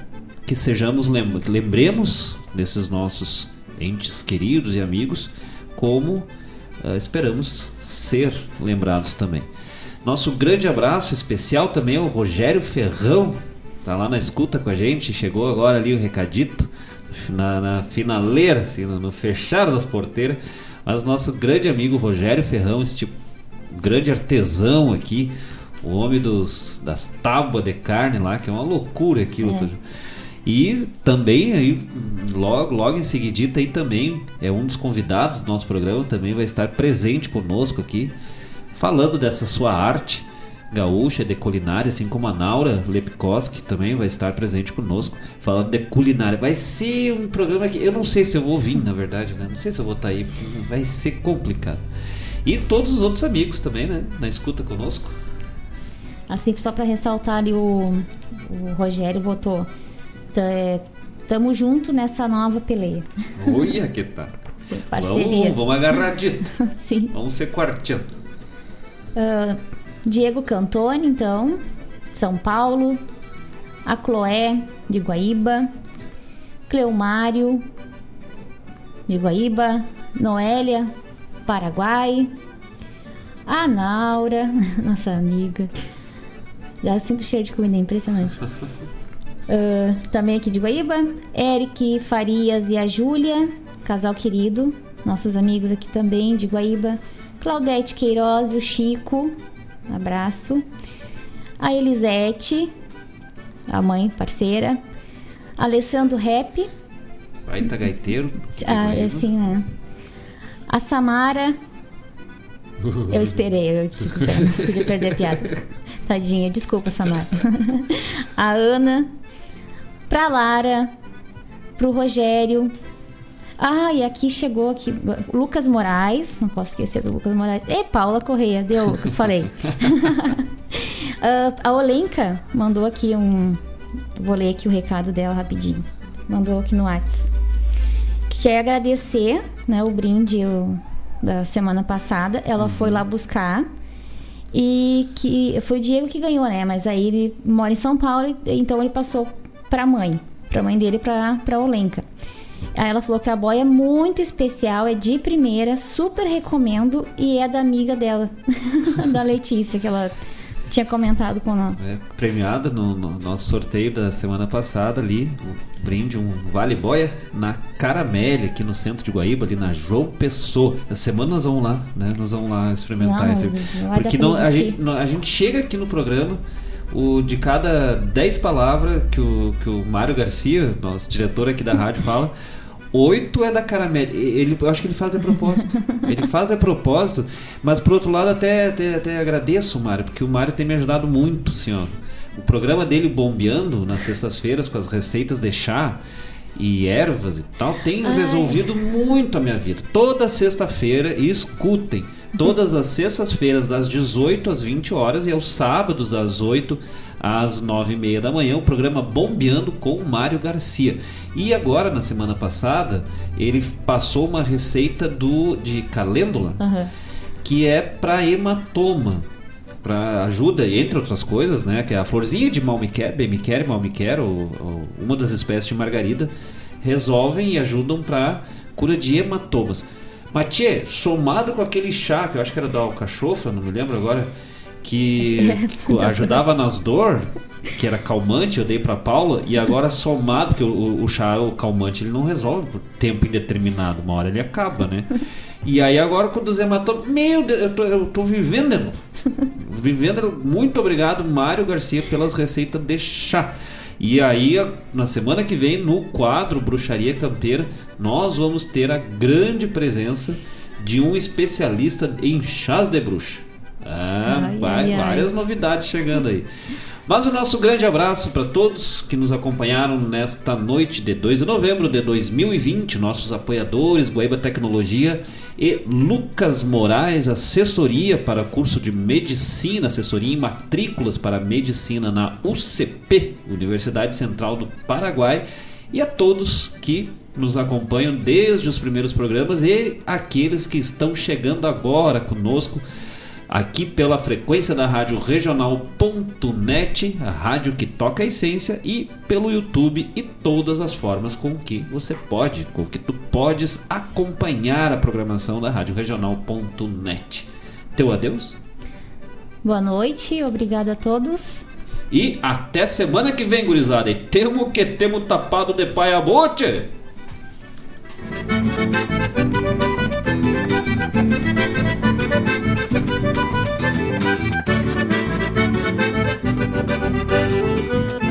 que sejamos que lembremos desses nossos entes queridos e amigos, como ah, esperamos ser lembrados também. Nosso grande abraço especial também ao Rogério Ferrão, tá lá na escuta com a gente, chegou agora ali o recadito na, na finaleira, assim, no, no fechar das porteiras. Mas nosso grande amigo Rogério Ferrão, este grande artesão aqui, o homem dos, das tábuas de carne lá, que é uma loucura aquilo. É. E também aí, logo, logo em seguidita aí também é um dos convidados do nosso programa, também vai estar presente conosco aqui, falando dessa sua arte gaúcha de culinária, assim como a Naura Lepkoski também vai estar presente conosco, falando de culinária. Vai ser um programa que eu não sei se eu vou vir, na verdade, né? Não sei se eu vou estar aí, porque vai ser complicado. E todos os outros amigos também, né? Na escuta conosco. Assim, só para ressaltar o, o Rogério botou. "Tá, é, Tamo junto nessa nova peleia. Olha que tá. Parceria. Vamos, vamos agarradito. Sim. Vamos ser quartinho. Ah, Diego Cantoni, então, São Paulo. A Cloé, de Guaíba. Cleomário, de Guaíba. Noélia, Paraguai. A Naura, nossa amiga. Já sinto cheiro de comida, é impressionante. Ah, também aqui de Guaíba. Eric Farias e a Júlia, casal querido. Nossos amigos aqui também de Guaíba. Claudete Queiroz e o Chico. Abraço. A Elisete, a mãe parceira. Alessandro Rep. Baita gaiteiro. Ah, é assim, né? A Samara. Eu esperei, eu tipo, podia perder a piada. Tadinha, desculpa, Samara. A Ana. Pra Lara. Pro Rogério. Ah, e aqui chegou aqui Lucas Moraes, não posso esquecer do Lucas Moraes. E Paula Correia, deu, Lucas, falei. Ah, a Olenka mandou aqui um. Vou ler aqui o recado dela rapidinho. Mandou aqui no WhatsApp. Que quer agradecer né, o brinde o- da semana passada. Ela foi lá buscar. E que foi o Diego que ganhou, né? Mas aí ele mora em São Paulo, então ele passou pra mãe, pra mãe dele, pra, pra Olenka. Aí ela falou que a boia é muito especial, é de primeira, super recomendo e é da amiga dela, da Letícia, que ela tinha comentado com ela. É, premiada no, no nosso sorteio da semana passada ali, um brinde, um vale boia na Caramelle, aqui no centro de Guaíba, ali na João Pessoa. Essa semana nós vamos lá, né? Nós vamos lá experimentar Não, esse. Porque não, a, gente, não- a gente chega aqui no programa, o, de cada 10 palavras que o, que o Mário Garcia, nosso diretor aqui da rádio, fala. Oito é da Caramelle. Ele, eu acho que ele faz a propósito. ele faz a propósito, mas por outro lado até, até, até agradeço o Mário, porque o Mário tem me ajudado muito, assim. O programa dele bombeando nas sextas-feiras com as receitas de chá e ervas e tal tem Ai. resolvido muito a minha vida. Toda sexta-feira, e escutem, todas as sextas-feiras das 18 às 20 horas e aos sábados das 8 às 9 e meia da manhã, o programa Bombeando com o Mário Garcia. E agora, na semana passada, ele passou uma receita do de calêndula Aham. que é para hematoma. Para ajuda, entre outras coisas, né? Que é a florzinha de malmiquer, bemiquer, malmiquer, ou, ou uma das espécies de margarida, resolvem e ajudam para cura de hematomas. Mas, tchê, somado com aquele chá, que eu acho que era da alcachofra, não me lembro agora, que ajudava nas dor, que era calmante, eu dei pra Paula, e agora somado, porque o, o chá, o calmante, ele não resolve por tempo indeterminado, uma hora ele acaba, né? E aí agora com os hematomas, meu Deus, eu tô, eu tô vivendo de novo. Vivendo, muito obrigado, Mário Garcia, pelas receitas de chá. E aí, na semana que vem, no quadro Bruxaria Campeira, nós vamos ter a grande presença de um especialista em chás de bruxa. Ah, Ai, vai- ai, ai. várias novidades chegando aí. Mas o nosso grande abraço para todos que nos acompanharam nesta noite de 2 de novembro de 2020, nossos apoiadores, Guaíba Tecnologia e Lucas Moraes, assessoria para curso de medicina, assessoria em matrículas para medicina na UCP, Universidade Central do Paraguai, e a todos que nos acompanham desde os primeiros programas e aqueles que estão chegando agora conosco aqui pela frequência da rádio regional.net, a rádio que toca a essência, e pelo YouTube e todas as formas com que você pode, com que tu podes acompanhar a programação da rádio regional.net. Teu adeus Boa noite, obrigada a todos. e até semana que vem, gurizada. E temo que temo tapado de pai a bote.